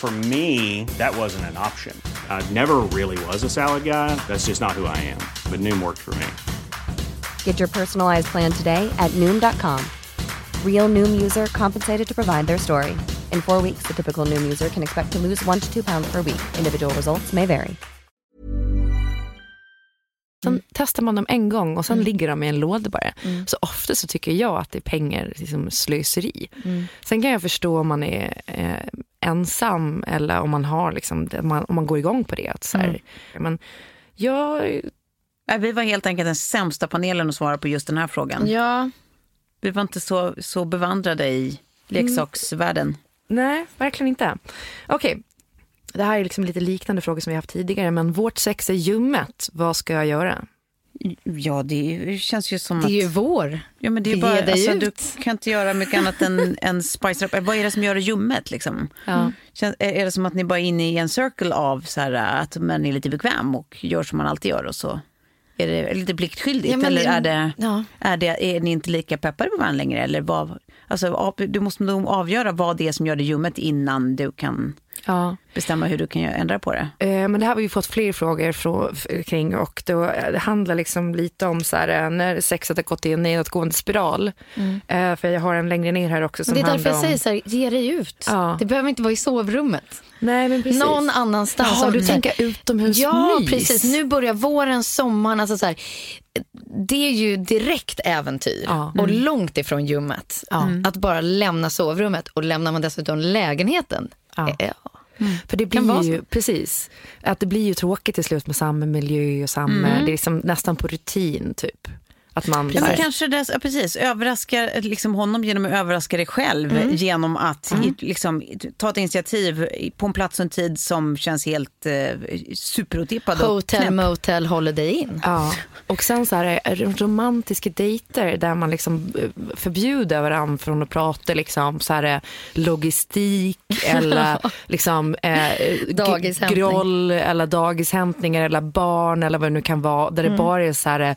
For me, that wasn't an option. I never really was a salad guy. That's just not who I am. But Noom worked for me. Get your personalized plan today at Noom.com. Real Noom user compensated to provide their story. In four weeks, the typical Noom user can expect to lose one to two pounds per week. Individual results may vary. Sen testar man dem en gång och sen Mm. ligger de i en låda bara. Så ofta så tycker jag att det är pengar liksom slöseri. Sen kan jag förstå om man är eh, ensam eller om man har liksom, om man, om man går igång på det. Att så här, Men jag, Nej, Vi var helt enkelt den sämsta panelen att svara på just den här frågan. Ja, Vi var inte så, så bevandrade i leksaksvärlden. nej, verkligen inte. Okej, det här är liksom lite liknande frågor som vi haft tidigare. Men vårt sex är ljummet. Vad ska jag göra? Ja, det känns ju som det är att... ju vår. Ja, men det är bara, alltså, ut. du kan inte göra mycket annat än, än spice up. Vad är det som gör det ljummet? Liksom? Ja. Känns, är det som att ni bara är inne i en circle av så här, att man är lite bekväm och gör som man alltid gör och så är det lite pliktskyldigt? Ja, eller det- är, det, ja. är, det, är ni inte lika peppade på varandra längre? Eller vad, alltså, du måste nog avgöra vad det är som gör det ljummet innan du kan Ja. bestämma hur du kan ändra på det. Eh, Men det här har vi fått fler frågor kring och då, eh, det handlar liksom lite om så här, eh, när sexet har gått i en nedåtgående spiral. Eh, För jag har en längre ner här också som Men det är därför jag om... säger så här, ge dig ut. Ja. Det behöver inte vara i sovrummet. Nej, men precis. Någon annanstans. Jaha, Om du tänker utomhusmys. Ja, precis. Nu börjar våren, sommaren. Alltså så här, det är ju direkt äventyr Ja. och långt ifrån ljummet. Ja. Att bara lämna sovrummet och lämnar man dessutom lägenheten. Ja. eh, För det Kan vara blir ju, precis, att det blir ju tråkigt till slut med samma miljö och samma, det är liksom nästan på rutin typ. Att man, Ja, men kanske det, ja, precis, överraskar liksom honom genom att överraska dig själv genom att i- liksom, ta ett initiativ på en plats och en tid som känns helt eh, superotippad. Hotel, motel, holiday in. Ja, och sen så här eh, romantiska dejter där man liksom eh, förbjuder varandra från att prata liksom så här eh, logistik eller liksom eh, groll eller dagishämtningar eller barn eller vad det nu kan vara. Där det bara är så här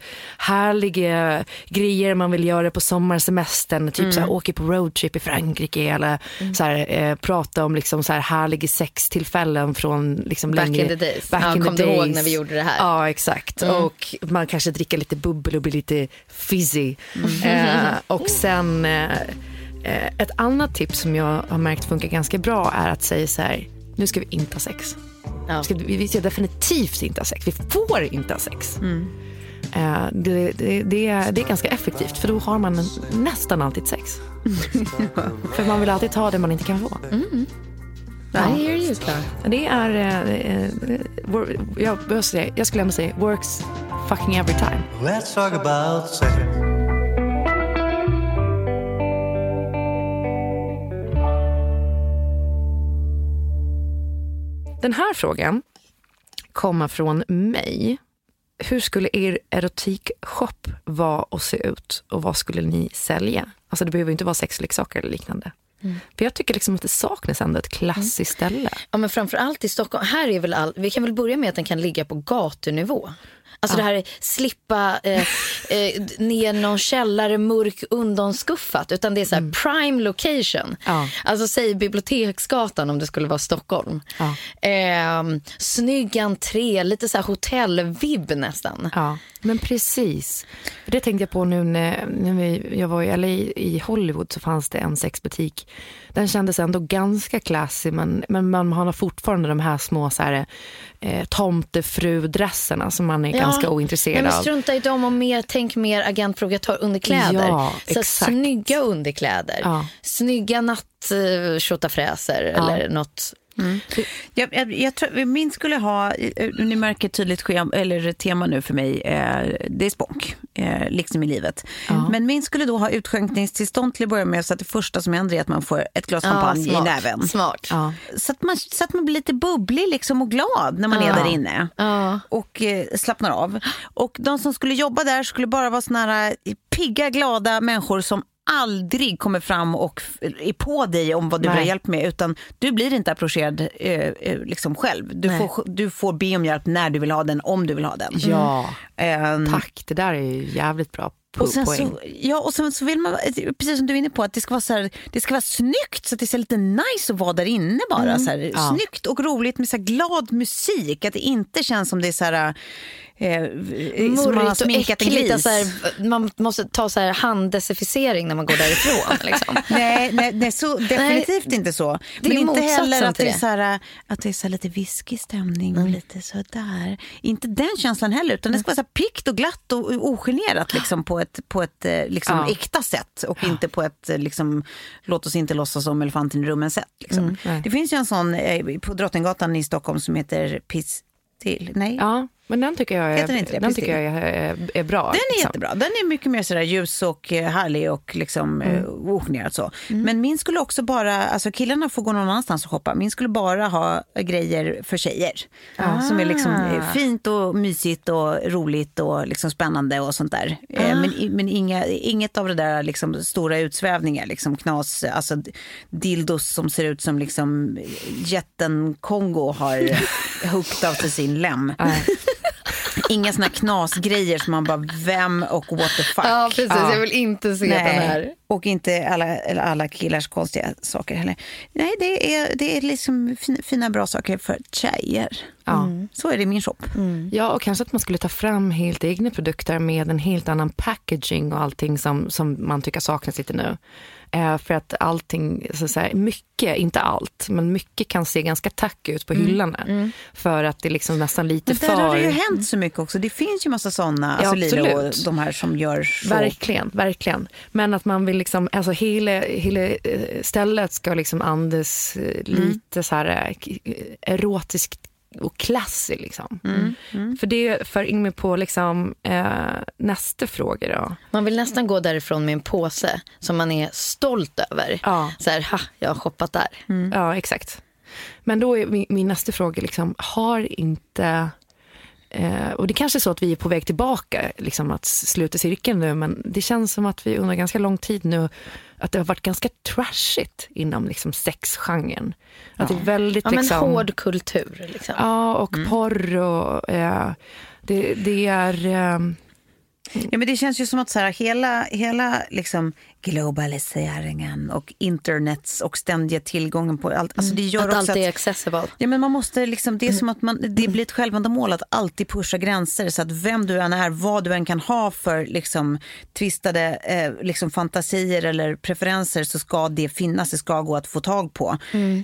härliga grejer man vill göra på sommarsemestern, typ så här åka på roadtrip i Frankrike eller så här eh, prata om liksom så här härliga sextillfällen från liksom Back längre in the days. back Ja, in the kom du ihåg days. när vi gjorde det här? Ja, exakt. Och man kanske dricker lite bubbel och blir lite fizzy. Eh, och sen eh, eh, ett annat tips som jag har märkt funkar ganska bra är att säga så här, nu ska vi inte ha sex. Ja. Ska, vi, ska definitivt inte ha sex. Vi får inte ha sex. Eh, det, det, det, är, det är ganska effektivt för då har man nästan alltid sex. för man vill alltid ta det man inte kan få. I hear you, Clara. Det är, eh, eh, jag, jag säga- jag skulle ändå säga, works fucking every time. Let's talk about sex. Den här frågan kommer från mig. Hur skulle er erotikshop vara och se ut och vad skulle ni sälja? Alltså det behöver inte vara sexleksaker eller liknande. För jag tycker liksom att det saknas ändå ett klassiskt ställe. Ja, men framför allt i Stockholm. Här är väl all, vi kan väl börja med att den kan ligga på gatunivå. Alltså det här är slippa eh, eh, ner någon källare mörk undonskuffat. Utan det är så här prime location. Ja. Alltså säg Biblioteksgatan om det skulle vara Stockholm. Ja. Eh, snygg entré, lite så här hotellvibb nästan. Ja, men precis. Det tänkte jag på nu när, när vi, jag var i LA i Hollywood så fanns det en sexbutik. Den kändes ändå ganska classy men, men man har fortfarande de här små så här, eh, tomtefrudresserna som man är ganska Nej, ointresserad men av. strunta i dem och mer, tänk mer agent underkläder. Ja, så exakt. snygga underkläder. Ja. Snygga natt uh, eller något Jag, jag, jag tror, min skulle ha, eh, ni märker tydligt schema, eller tema nu för mig, eh, det är spånk, eh, liksom i livet. Men min skulle då ha utskänkningstillstånd till att börja med, så att det första som händer är att man får ett glas champagne i smart. näven. Smart. Ja. Så att, man, så att man blir lite bubblig liksom och glad när man är där inne. Ja. Och eh, slappnar av. Och de som skulle jobba där skulle bara vara såna här pigga, glada människor som aldrig kommer fram och är på dig om vad du vill ha hjälp med. Utan du blir inte approcherad eh, eh, liksom själv. Du Nej. får, du får be om hjälp när du vill ha den, om du vill ha den. Ja, Ehm, tack. Det där är ju jävligt bra och sen, poäng. så, ja, och sen så vill man, precis som du är inne på, att det ska vara, så här, det ska vara snyggt så att det här lite nice att vara där inne bara. Så här, Mm. Ja. Snyggt och roligt med så glad musik, att det inte känns som det är så här, eh, som man har Murrigt och sminkat en äckligt. gris. Här, man måste ta så här handdesinficering när man går därifrån. Liksom. Nej, nej, nej så, definitivt inte så. det Men är inte heller att det är, så här, att det är så lite viskig stämning Mm. och lite så där. Inte den känslan heller, utan det ska vara så här pickt och glatt och ogenerat liksom, på ett, på ett eh, liksom, Ja. äkta sätt och inte på ett eh, liksom, låt oss inte låtsas om elefanten i rummen sätt. Liksom. nej. Det finns ju en sån eh, på Drottninggatan i Stockholm som heter Piss till. Nej. Ja, men den tycker jag den är, den Precis. tycker jag är, är bra. Den är liksom. jättebra. Den är mycket mer sådär ljus och eh, härlig och liksom mm. ogenerad så. Men min skulle också bara, alltså killarna får gå någon annanstans och shoppa. Min skulle bara ha grejer för tjejer. Som är liksom eh, fint och mysigt och roligt och liksom spännande och sånt där. Eh, Men, men inga, inget av det där liksom stora utsvävningar, liksom knas, alltså dildos som ser ut som liksom jätten Kongo har hookat av till sin lem. Inga såna knasgrejer som man bara, vem och what the fuck. Ja, precis. Jag vill inte se den här. Och inte alla, eller alla killars konstiga saker heller. Nej, det är, det är liksom fina, bra saker för tjejer. Mm. Så är det i min shop. Ja, och kanske att man skulle ta fram helt egna produkter med en helt annan packaging och allting som, som man tycker saknas lite nu. Eh, för att allting, så att säga, mycket, inte allt, men mycket kan se ganska tack ut på hyllorna. För att det är liksom nästan lite Men där för... har det ju hänt så mycket också. Det finns ju massa sådana, Ja, alltså Lilo och absolut. de här som gör så. Verkligen, verkligen. Men att man vill liksom, alltså hela, hela eh, stället ska liksom andas eh, lite så här erotiskt och classy liksom. För det för in mig på liksom eh, nästa fråga då. Man vill nästan gå därifrån med en påse som man är stolt över. Ja. Så här, ha, jag har shoppat där. Ja, exakt. Men då är min, min nästa fråga, liksom, har inte... Eh, och det kanske är så att vi är på väg tillbaka, liksom att sluta cirkeln nu, men det känns som att vi under ganska lång tid nu, att det har varit ganska trashigt inom liksom sexgenren. Att det är väldigt Ja, men liksom... hård kultur. Liksom. Ja, och porr och... Eh, det, det är... Eh, Ja, men det känns ju som att så här, hela, hela liksom globaliseringen och internets och ständiga tillgången på allt. Alltså det gör att också allt att, är accessible. Ja, men man måste liksom, det är som att man, det blir ett självändamål att alltid pusha gränser så att vem du än är, vad du än kan ha för liksom, twistade eh, liksom, fantasier eller preferenser så ska det finnas, det ska gå att få tag på.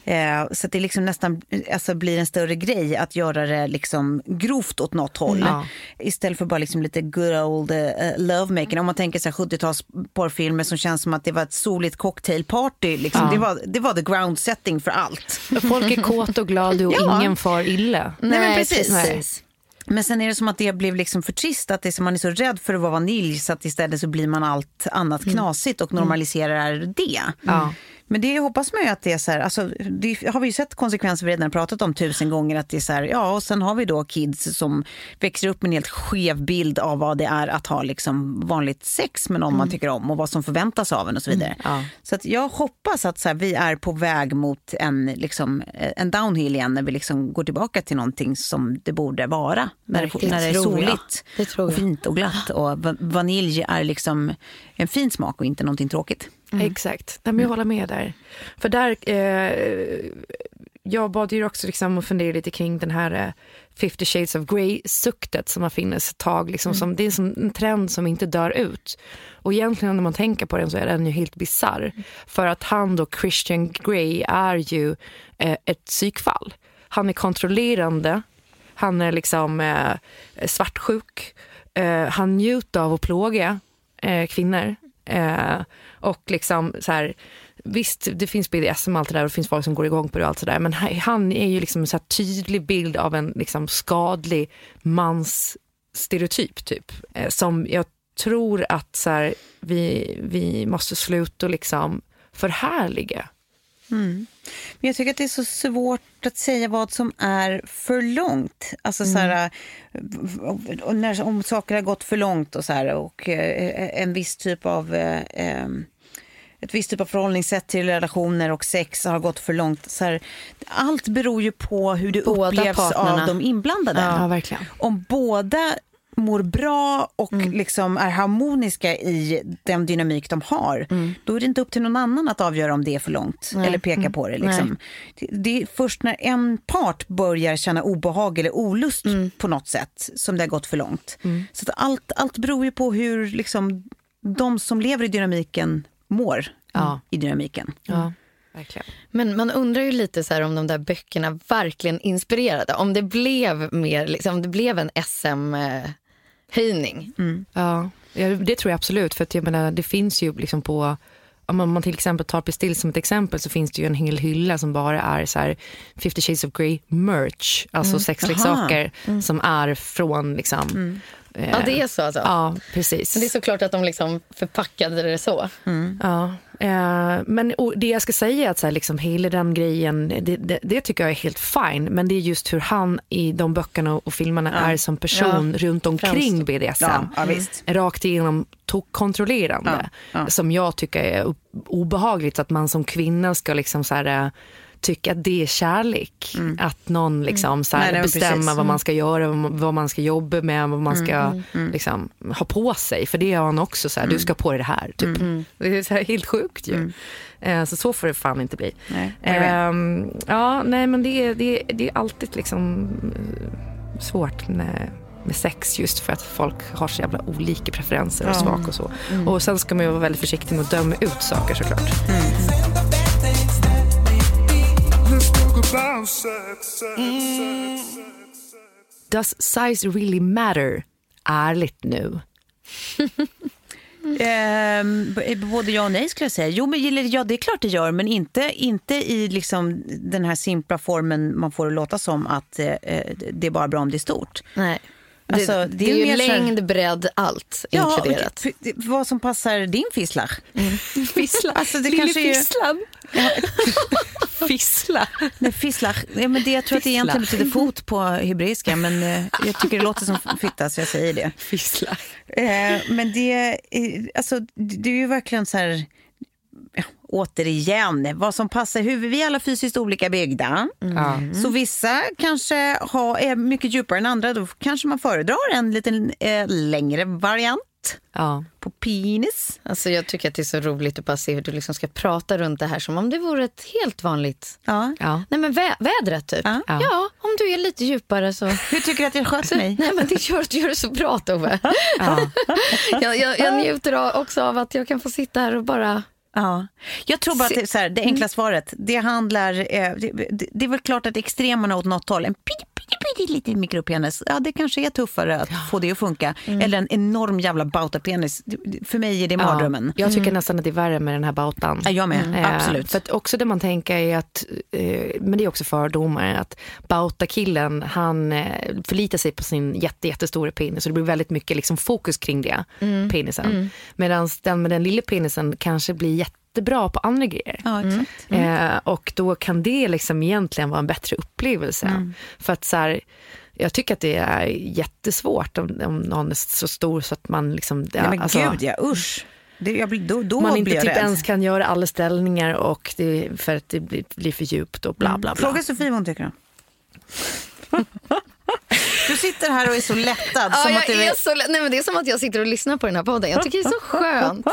Eh, så att det liksom nästan alltså, blir en större grej att göra det liksom, grovt åt något håll. Ja. Istället för bara liksom, lite good old uh, lovemaking. Om man tänker så här 70-tals porrfilmer som känns som att det var ett soligt cocktailparty. Liksom. Ja. Det, var, det var the ground setting för allt. folk är kåta och glada och Ja. ingen far illa. Nej, men precis. precis. Men sen är det som att det blev liksom för trist, att det är som man är så rädd för att vara vanilj så att istället så blir man allt annat knasigt och normaliserar det. Ja. Men det hoppas man ju att det är så här, alltså, det har vi ju sett konsekvenser, vi redan pratat om tusen gånger, att det är så här, ja och sen har vi då kids som växer upp med en helt skev bild av vad det är att ha liksom vanligt sex med någon man tycker om och vad som förväntas av en och så vidare. ja. Så att jag hoppas att så här, vi är på väg mot en, liksom, en downhill igen när vi liksom går tillbaka till någonting som det borde vara. När det, när det är soligt Det och fint och glatt. Och va- vanilj är liksom en fin smak och inte någonting tråkigt. Exakt, Nej, men jag håller med där. För där, eh, jag bad ju också liksom att fundera lite kring den här eh, 50 shades of Grey-suktet som har funnits ett tag. Liksom, som, det är som en trend som inte dör ut. Och egentligen när man tänker på den så är den ju helt bizarr. För att han då, Christian Grey, är ju eh, ett psykfall. Han är kontrollerande, han är liksom eh, svartsjuk, eh, han njuter av att plåga eh, kvinnor. Eh, och liksom så här, visst, det finns BDSM och allt det där och det finns folk som går igång på det och allt sådär. Men han- är ju liksom en så här tydlig bild av en liksom skadlig mans stereotyp typ. Eh, som jag tror att så här, vi, vi måste sluta liksom förhärliga. Mm. Men jag tycker att det är så svårt att säga vad som är för långt. Alltså så här, och när, om saker har gått för långt och så här, och eh, en viss typ av eh, eh, ett visst typ av förhållningssätt till relationer och sex har gått för långt. Så här, allt beror ju på hur det Båda upplevs partnerna. av de inblandade. Ja. Om båda mår bra och liksom är harmoniska i den dynamik de har, då är det inte upp till någon annan att avgöra om det är för långt eller peka på det. Liksom. Det, det är först när en part börjar känna obehag eller olust på något sätt som det har gått för långt. Så att allt, allt beror ju på hur liksom, de som lever i dynamiken mår Ja. i dynamiken. Ja, verkligen. Men man undrar ju lite så om de där böckerna verkligen inspirerade. Om det blev mer, liksom, det blev en SM-höjning. Ja, ja, det tror jag absolut. För att jag menar, det finns ju liksom på om man, till exempel tar Pistill som ett exempel så finns det ju en hel hylla som bara är så här 50 shades of Grey merch, alltså sexleksaker som är från liksom... eh, Ja, det är så alltså. Ja, precis. Men det är såklart att de liksom förpackade det så. Ja, eh, men och det jag ska säga är att så här, liksom, hela den grejen, det, det, det tycker jag är helt fine. Men det är just hur han i de böckerna och filmerna är som person runt omkring BDSM. Ja, ja, visst. Rakt igenom kontrollerande. Ja, ja. Som jag tycker är obehagligt. Att man som kvinna ska liksom så här, eh, tycka att det är kärlek. Att någon liksom så här, Nej, bestämmer precis. vad man ska göra, vad man, ska jobba med, vad man ska Liksom, ha på sig. För det har han också, så här, du ska på dig det här. Typ. Det är så här, helt sjukt ju. Eh, så så får det fan inte bli. Nej. Ehm, ja, nej men det är, det, är, det är alltid liksom eh, svårt med, med sex just för att folk har så jävla olika preferenser och smak och så. Och sen ska man ju vara väldigt försiktig med att döma ut saker såklart. Does size really matter? Ärligt nu. B- både ja och nej skulle jag säga. Jo, men ja, det är klart det gör, men inte, inte i liksom den här simpla formen man får det låta som att eh, det är bara bra om det är stort. Nej. Det, Alltså, det, det är är ju mer så längd, bredd, allt inkluderat. och p- vad som passar din fisslar. Fissla. Alltså, det Lille kanske är- fisslan. Fissla. Nej, fisslar. Ja, men det, jag tror att det egentligen betyder fot på hebreiska, men eh, jag tycker det låter som fitta så jag säger det. Fissla. Eh, men det, eh, alltså, det det är ju verkligen så här... Ja, återigen, vad som passar huvudet. Vi är alla fysiskt olika byggda. Ja. Så vissa kanske har, är mycket djupare än andra. Då kanske man föredrar en lite eh, längre variant Ja. på penis. Alltså, jag tycker att det är så roligt att bara se hur du liksom ska prata runt det här som om det vore ett helt vanligt... Ja. Ja. Nej men vä- vädret typ. Ja. Ja. om du är lite djupare så... Hur tycker du att jag sköter mig? Nej men det gör, du gör det så bra Tove. jag, jag, jag njuter också av att jag kan få sitta här och bara... Ja. Jag tror bara att det, så här, det enkla svaret, det handlar... Eh, det, det, det är väl klart att extremerna åt något håll, en pytte, pytte, pytte liten mikropenis, ja det kanske är tuffare att få det att funka. Eller en enorm jävla bautapenis. För mig är det mardrömmen. Jag tycker nästan att det är värre med den här bautan. Ja, jag med, Eh, absolut. För att också det man tänker är att, eh, men det är också fördomar, att bautakillen han eh, förlitar sig på sin jätte, jättestora penis och det blir väldigt mycket liksom fokus kring det, penisen. Medan den med den lilla penisen kanske blir jättebra på andra grejer. Ja, exakt. Eh, och då kan det liksom egentligen vara en bättre upplevelse. För att så här, jag tycker att det är jättesvårt om, om någon är så stor så att man liksom... Nej, men alltså- gud ja, usch. Det, jag blir, då då man inte typ rädd. ens kan göra alla ställningar och det, för att det blir, blir för djupt och bla bla bla. Fråga Sofie vad hon tycker. Du sitter här och är så lättad. Ja, som jag är så, lä- nej, men det är som att jag sitter och lyssnar på den här podden. Jag tycker det är så skönt.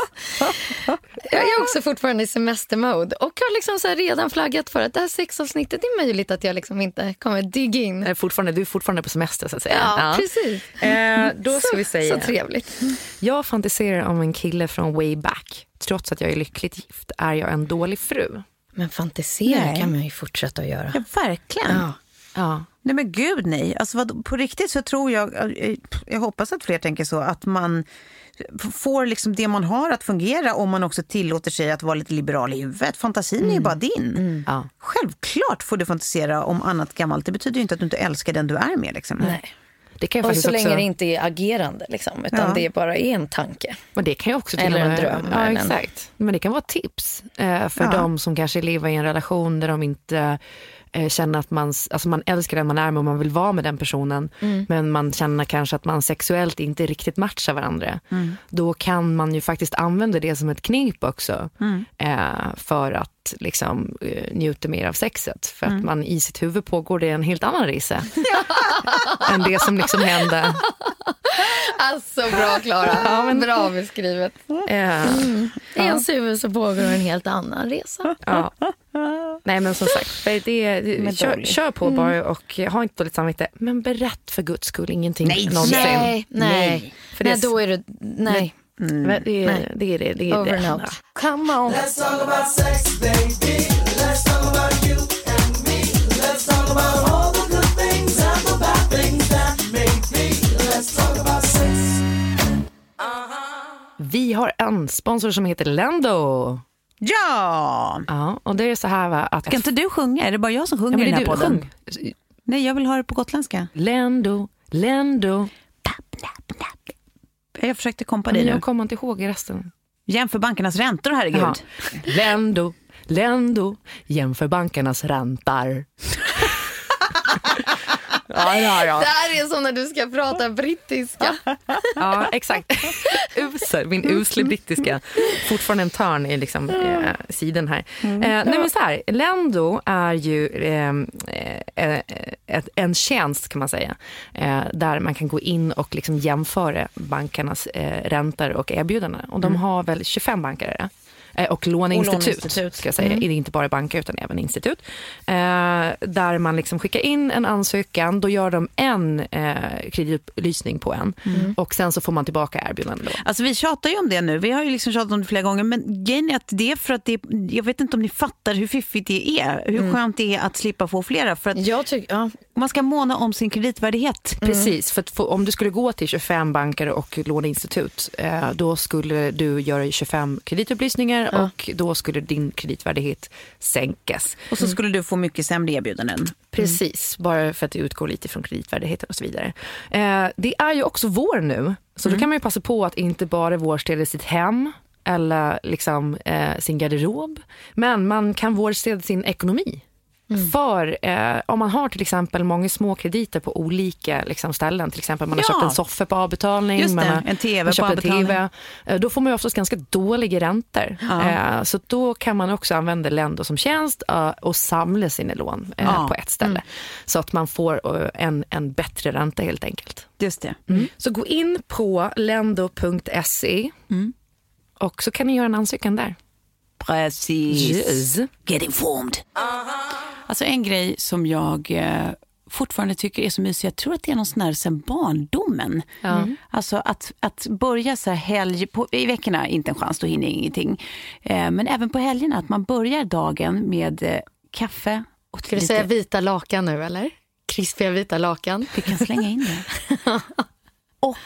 Jag är också fortfarande i semestermode och har liksom så här redan flaggat för att det här sexavsnittet är möjligt att jag liksom inte kommer dig in. är fortfarande, du är fortfarande på semester så att säga. Ja, precis. Eh, då ska vi säga. Så trevligt. Jag fantiserar om en kille från way back. Trots att jag är lyckligt gift är jag en dålig fru. Men fantisera Nej. kan man ju fortsätta att göra. Ja, verkligen. Ja. Ja. Nej men gud nej. Alltså vad, på riktigt så tror jag, eh, jag hoppas att fler tänker så, att man får liksom det man har att fungera om man också tillåter sig att vara lite liberal i huvudet. Fantasin är ju bara din. Ja. Självklart får du fantisera om annat gammalt. Det betyder ju inte att du inte älskar den du är med. Liksom. Nej. Det kan ju Och så länge också... det inte är agerande, liksom, utan Ja. det bara är en tanke. Men det kan ju också till Eller och en med, dröm, Ja, en- exakt. Men det kan vara tips eh, för Ja. de som kanske lever i en relation där de inte eh, känner att man, alltså man älskar den man är med och man vill vara med den personen. Mm. Men man känner kanske att man sexuellt inte riktigt matchar varandra. Mm. Då kan man ju faktiskt använda det som ett knep också. Mm. Eh, för att liksom, eh, njuta mer av sexet. För Mm. att man i sitt huvud pågår det en helt annan resa. än det som liksom hände. Alltså bra Klara, bra beskrivet. Eh, I ens huvud så pågår en helt annan resa. Ja. Nej men som sagt, det, det, kör, kör på bara och ha inte dåligt samvete. Men berätt för guds skull ingenting Nej, någonsin. Nej, nej. För det är nej, då är det... Nej. Men Det är Nej. det. Är det, det, är Over det. out. Come on. Let's talk about sex, baby. Let's talk about you and me. Let's talk about all the good things and the bad things that make me. Let's talk about sex. Vi har en sponsor som heter Lendo. Ja! Ja, och det är så här va, att... Ska inte du sjunga? Är det bara jag som ja, sjunger men i den är här du, podden? sjung. Nej, jag vill ha det på gotländska. Lendo, Lendo. Jag försökte kompa dig nu. jag kommer inte ihåg resten. Jämför bankernas räntor, herregud. Ja. Lendo, Lendo, jämför bankernas räntor. Ja, ja, ja. Det här är som när du ska prata brittiska. Ja, exakt. Usel, min usle brittiska. Fortfarande en törn i liksom, eh, sidan här. Eh, nej, men så här. Lendo är ju eh, eh, ett, en tjänst kan man säga. Eh, där man kan gå in och liksom jämföra bankernas eh, räntor och erbjudanden. Och de har väl 25 banker är det? Eh, Och låneinstitut, låneinstitut. ska jag säga. Det är inte bara banker utan även institut. Eh, där man liksom skickar in en ansökan, då gör de en eh, kreditupplysning på en. Och sen så får man tillbaka erbjudanden då. Alltså vi tjatar ju om det nu. Vi har ju liksom tjatat om det flera gånger. Men grejen är att det är för att det, jag vet inte om ni fattar hur fiffigt det är. Hur skönt det är att slippa få flera. För att Jag tycker, ja. Man ska måna om sin kreditvärdighet. Precis, för, få, om du skulle gå till 25 banker och låneinstitut, eh, då skulle du göra 25 kreditupplysningar och då skulle din kreditvärdighet sänkas. Och så skulle du få mycket sämre erbjudanden. Precis, bara för att det utgår lite från kreditvärdigheten och så vidare. Eh, det är ju också vår nu, så då kan man ju passa på att inte bara vårstäda sitt hem eller liksom, eh, sin garderob, men man kan vårstäda sin ekonomi. För eh, om man har till exempel många små krediter på olika liksom, ställen, till exempel man har Ja. köpt en soffa på avbetalning, man det, har en TV man på avbetalning. TV, eh, då får man ju oftast ganska dåliga räntor. Eh, så då kan man också använda Lendo som tjänst eh, och samla sina lån eh, Ja. på ett ställe. Så att man får eh, en, en bättre ränta helt enkelt. Just det. Så gå in på lendo.se och så kan ni göra en ansökan där. Precis. Yes. Get informed. Alltså en grej som jag eh, fortfarande tycker är så mysig, jag tror att det är någon sån här sen barndomen. Mm. Alltså att, att börja så här helg, på, i veckorna inte en chans, då hinner ingenting. Eh, men även på helgerna, att man börjar dagen med eh, kaffe och Ska du lite... säga vita lakan nu eller? Krispiga vita lakan. Vi kan slänga in det. och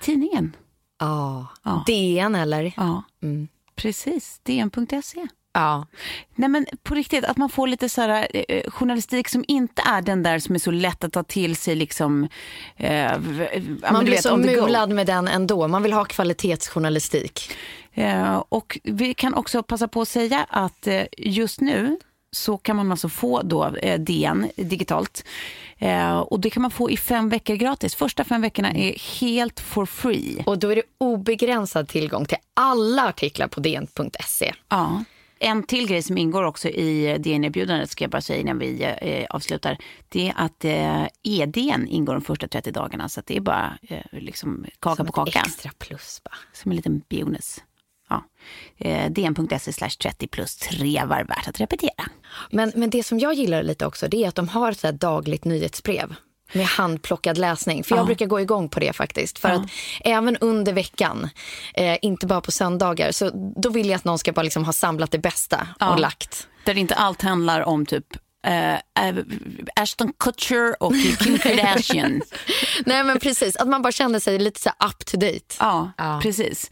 tidningen. Ja. Ja. DN eller? Ja, precis. DN.se. Ja. Nej men på riktigt, att man får lite så här, eh, journalistik som inte är den där som är så lätt att ta till sig liksom. Eh, men Man blir vet, så mulad med den ändå. Man vill ha kvalitetsjournalistik. Eh, och vi kan också passa på att säga att eh, just nu så kan man alltså få då eh, DN digitalt. Eh, och det kan man få i fem veckor gratis. Första fem veckorna är helt for free. Och då är det obegränsad tillgång till alla artiklar på dn.se. Ja. En till grej som ingår också i DN-erbjudandet ska jag bara säga innan vi eh, avslutar. Det är att eh, EDN ingår de första 30 dagarna så att det är bara eh, liksom kaka Som på ett kakan. extra plus bara. Som en liten bonus. Ja. Eh, DN.se slash 30 plus trevar värt att repetera. Men, men det som jag gillar lite också det är att de har ett dagligt nyhetsbrev med handplockad läsning. För jag brukar gå igång på det faktiskt. För att även under veckan, eh, inte bara på söndagar, så då vill jag att någon ska bara liksom ha samlat det bästa Ja. och lagt. Där inte allt handlar om typ eh, Ashton Kutcher och Kim Kardashian. Nej men precis, att man bara kände sig lite så up to date. ja, precis.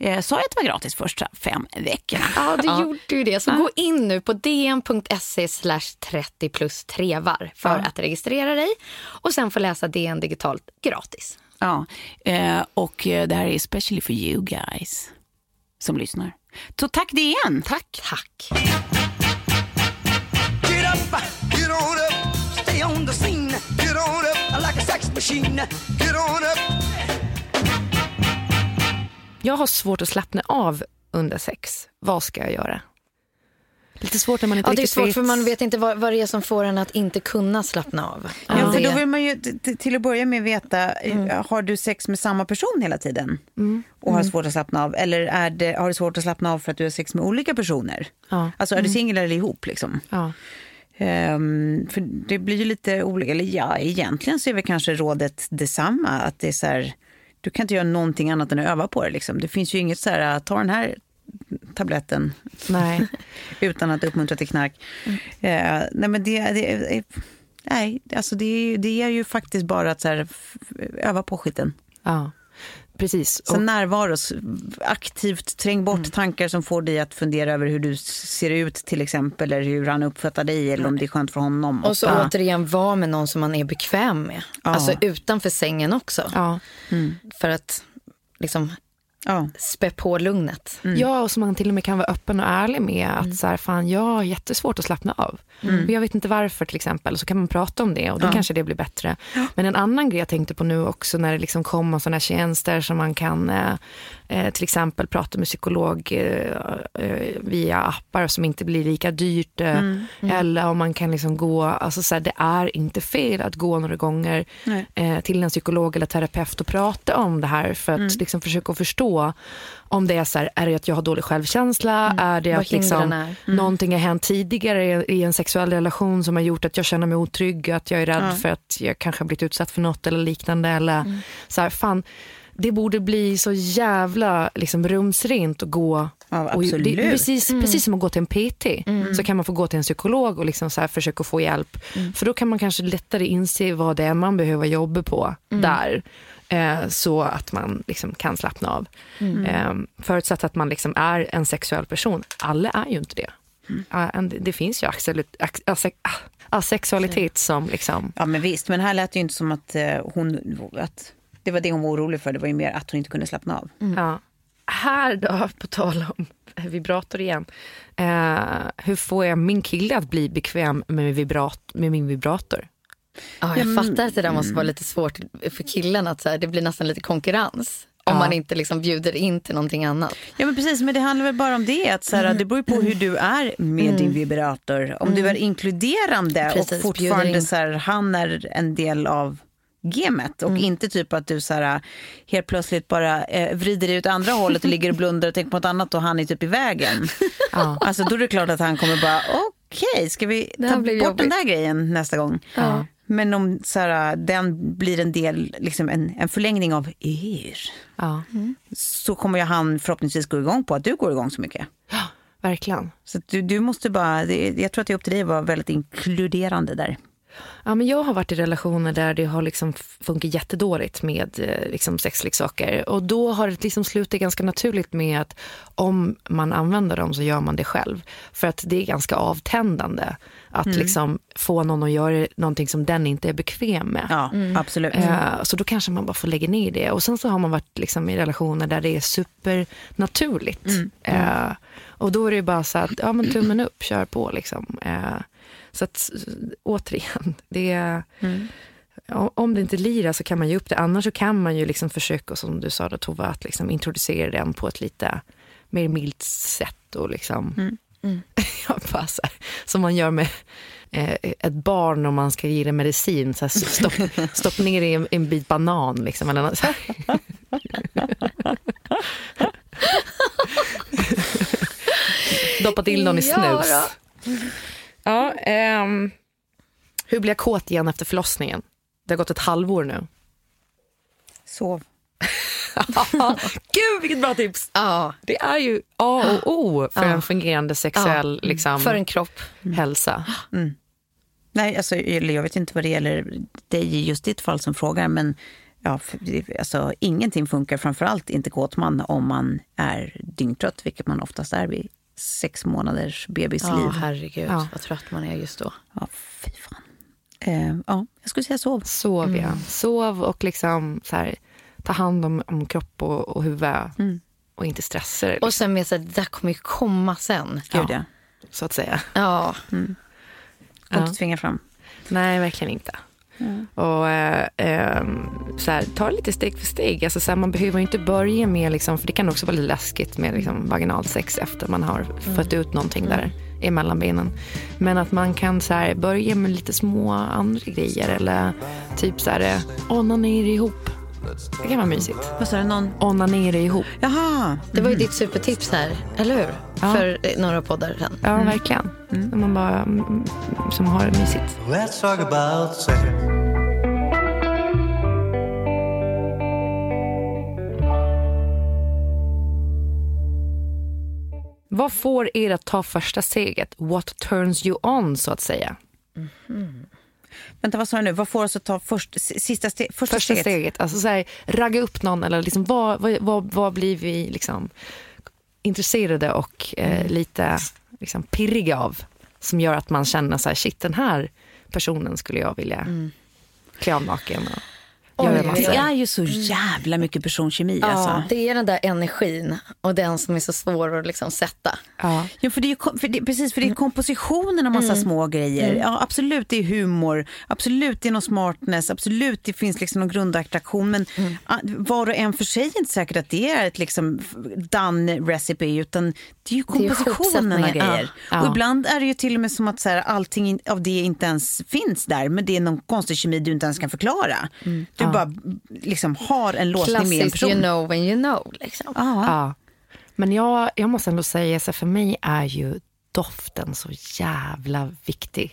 Eh, sa jag att det var gratis första fem veckorna? Ja, du gjorde ju det. Så gå in nu på dn.se slash 30 plus trevar för att registrera dig och sen få läsa DN digitalt gratis. Ja, eh, och eh, det här är especially for you guys som lyssnar. Så tack det igen. Tack. Tack. Get up, get on up, stay on the scene. Get on up like a sex machine. Get on up. Jag har svårt att slappna av under sex. Vad ska jag göra? Lite svårt när man inte Ja, det är svårt vet. för man vet inte vad, vad det är som får en att inte kunna slappna av. Ja, Om för då vill man ju till att börja med veta, eh, har du sex med samma person hela tiden? Och har svårt att slappna av? Eller är det, har du svårt att slappna av för att du har sex med olika personer? Ja. Alltså är du singel eller ihop liksom? Ja. Ehm, för det blir ju lite olika, eller ja, egentligen så är väl kanske rådet detsamma. Att det är så här, du kan inte göra någonting annat än att öva på det. Liksom. Det finns ju inget så här, ta den här tabletten Nej. utan att uppmuntra till knark. Eh, nej, men det, det, nej, alltså det, det är ju faktiskt bara att så här, öva på skiten. Ja. Precis. Så Och, närvaro, aktivt träng bort tankar som får dig att fundera över hur du ser ut till exempel, eller hur han uppfattar dig, eller om det är skönt för honom. Och så Ja. återigen vara med någon som man är bekväm med. Ja. Alltså utanför sängen också. ja. För att liksom Ja. spä på lugnet. Ja, och som man till och med kan vara öppen och ärlig med att så här, fan, jag har jättesvårt att slappna av. Och Jag vet inte varför till exempel. Så kan man prata om det och då kanske det blir bättre. Men en annan grej jag tänkte på nu också när det liksom kommer sådana här tjänster som man kan eh, eh, till exempel prata med psykolog eh, eh, via appar som inte blir lika dyrt. Eh, Eller om man kan liksom gå, alltså så här, det är inte fel att gå några gånger eh, till en psykolog eller terapeut och prata om det här för att liksom försöka förstå om det är så här, är det att jag har dålig självkänsla, är det att liksom, är. någonting har hänt tidigare i- en sexuell relation som har gjort att jag känner mig otrygg, att jag är rädd för att jag kanske har blivit utsatt för något eller liknande. Eller så här, fan, det borde bli så jävla liksom, rumsrent att gå Ja, och, det, är precis, precis som att gå till en PT så kan man få gå till en psykolog och liksom så här försöka få hjälp. För då kan man kanske lättare inse vad det är man behöver jobba på där. Eh, så att man liksom kan slappna av. Eh, förutsatt att man liksom är en sexuell person. Alla är ju inte det. En- det finns ju axelut- ax- ase- ah, asexualitet som liksom... Ja men visst, men här lät det ju inte som att eh, hon, att det var det hon var orolig för. Det var ju mer att hon inte kunde slappna av. Ja. Här då, på tal om vibrator igen. Eh, hur får jag min kille att bli bekväm med, vibrat, med min vibrator? Ja, jag fattar att det där måste vara lite svårt för killen. Att så här, det blir nästan lite konkurrens. Om man inte liksom bjuder in till någonting annat. Ja men precis, men det handlar väl bara om det. Att så här, Det beror ju på hur du är med din vibrator. Om du är inkluderande Precis, och fortfarande så här, han är en del av gamet och inte typ att du så här, helt plötsligt bara eh, vrider dig åt andra hållet och ligger och blundar och tänker på något annat och han är typ i vägen. Ja. Alltså då är det klart att han kommer bara okej, ska vi ta bort den jobbigt. där grejen nästa gång? Men om så här, den blir en del, liksom en, en förlängning av er Ja, så kommer ju han förhoppningsvis gå igång på att du går igång så mycket. verkligen. Så du, du måste bara, det, jag tror att det är upp till dig att vara väldigt inkluderande där. Ja, men jag har varit i relationer där det har liksom funkat jättedåligt med eh, liksom sexleksaker. Och då har det liksom slutat ganska naturligt med att om man använder dem så gör man det själv. För att det är ganska avtändande att liksom få någon att göra någonting som den inte är bekväm med. Ja, absolut. Eh, Så då kanske man bara får lägga ner det. Och sen så har man varit liksom i relationer där det är supernaturligt. Eh, och då är det bara så att, ja men tummen upp, kör på liksom. Så att återigen, det är, o- om det inte lirar så kan man ge upp det. Annars så kan man ju liksom försöka, som du sa då Tova, att liksom introducera den på ett lite mer milt sätt. Och liksom, ja, bara så här, som man gör med eh, ett barn om man ska ge det medicin. Så här, stopp, stopp ner i en, en bit banan. Liksom, eller något, så här. Doppa till någon i Ja, snus. då. Ja, ehm, hur blir jag kåt igen efter förlossningen? Det har gått ett halvår nu. Sov. Gud vilket bra tips! Ja, Det är ju A och O för en fungerande sexuell liksom, för en kropp. hälsa. Nej, alltså, jag vet inte vad det gäller dig i just ditt fall som frågar, men ja, alltså, ingenting funkar, framförallt inte kåtman, om man är dyngtrött, vilket man oftast är vid sex månaders bebisliv. Ja, herregud Ja. vad trött man är just då. Ja, fy fan. Eh, ja, jag skulle säga sov. Sov, ja. Sov och liksom så här, ta hand om, om kropp och, och huvud. Och inte stressa det, liksom, Och sen med sig, det där kommer ju komma sen. Gud, ja. så att säga. Ja, Får inte tvinga fram. Nej, verkligen inte. Och eh, ehm, så här, ta det lite steg för steg. Alltså, så här, man behöver inte börja med, liksom, för det kan också vara lite läskigt med liksom, vaginalt sex efter man har fött ut någonting där emellan benen. Men att man kan så här, börja med lite små andra grejer eller typ så här, eh, onanera ihop. Det kan vara mysigt. Vad sa du? Någon? Onanera ihop. Jaha. det var ju ditt supertips här, eller hur? Ja. För eh, några poddar sedan. Ja, verkligen. När man bara mm, som har det mysigt. Let's talk about sex. Vad får er att ta första steget? What turns you on, så att säga? Vänta, vad sa du nu? Vad får oss att ta först, sista ste- första, Första steget? steget. Alltså så här, ragga upp någon eller liksom, vad, vad, vad, vad blir vi liksom intresserade och eh, lite liksom, pirriga av? Som gör att man känner så här, shit den här personen skulle jag vilja klä av naken och Oj. Det är ju så jävla mycket personkemi. Ja, Alltså. det är den där energin och den som är så svår att liksom sätta. Ja. Ja, för det är, för det, precis, för det är Mm. kompositionen av massa små grejer. Ja, absolut, det är humor. Absolut, det är någon smartness. Absolut, det finns liksom någon grundattraktion. Men Mm. var och en för sig är inte säkert att det är ett liksom done recipe. Utan det är ju kompositionen av grejer. ja. Och ibland är det ju till och med som att så här, allting in- av det inte ens finns där. Men det är någon konstig kemi du inte ens kan förklara. Du bara liksom har en låsning med en Klassiskt person. you know when you know. Liksom. Ja. Men jag, jag måste ändå säga, så för mig är ju doften så jävla viktig.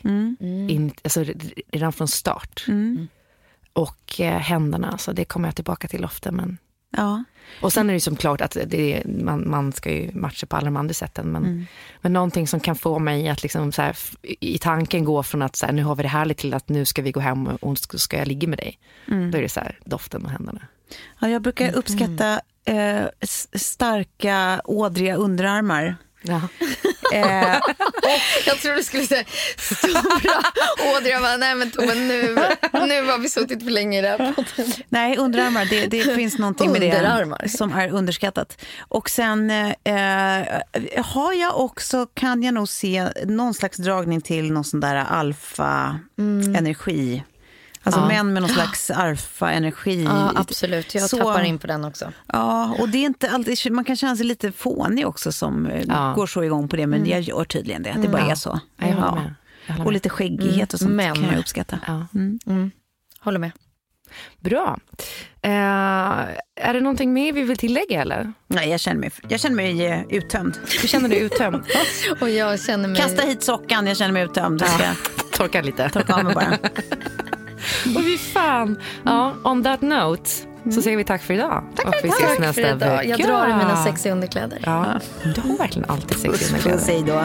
In, alltså, redan från start. Och eh, händerna, så det kommer jag tillbaka till ofta. Men... Ja. Och sen är det ju som klart att det, är- man, man ska ju matcha på alla de andra sätten. Men, men någonting som kan få mig att liksom så här, i tanken gå från att så här, nu har vi det härligt till att nu ska vi gå hem och ska, ska jag ligga med dig. Då är det så här, doften och händerna. Ja, jag brukar uppskatta eh, s- starka, ådriga underarmar. Ja. Eh, Jag tror du skulle säga stora ådror. Jag bara, Nej men Tove, nu, nu har vi suttit för länge i det här podden. nej, underarmar, det, det finns någonting med det som är underskattat. Och sen eh, har jag också, kan jag nog se någon slags dragning till någon sån där alfa-energi. Alltså Ja. män med någon slags alfa-energi. Ja, absolut. Jag Så- tappar in på den också. Ja, och det är inte alltid, man kan känna sig lite fånig också som eh, Ja. går så igång på det, men jag gör tydligen det. Det bara är så. Ja, Och lite skäggighet och sånt Men- kan jag uppskatta. Ja. Håller med. Bra. Eh, är det någonting mer vi vill tillägga eller? Nej, jag känner mig, jag känner mig eh, uttömd. Du känner dig uttömd? Och jag känner mig... Kasta hit sockan, jag känner mig uttömd. Ska Torka lite. torka av mig bara. Och vi fan. Ja, on that note så säger vi tack för idag. Tack och vi ses Tack nästa för idag. Jag vecka. drar i mina sexiga underkläder. Ja, du har verkligen alltid sexiga Puss, underkläder. hej då.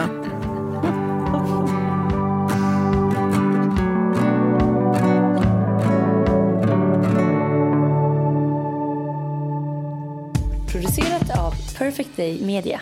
Producerat av Perfect Day Media.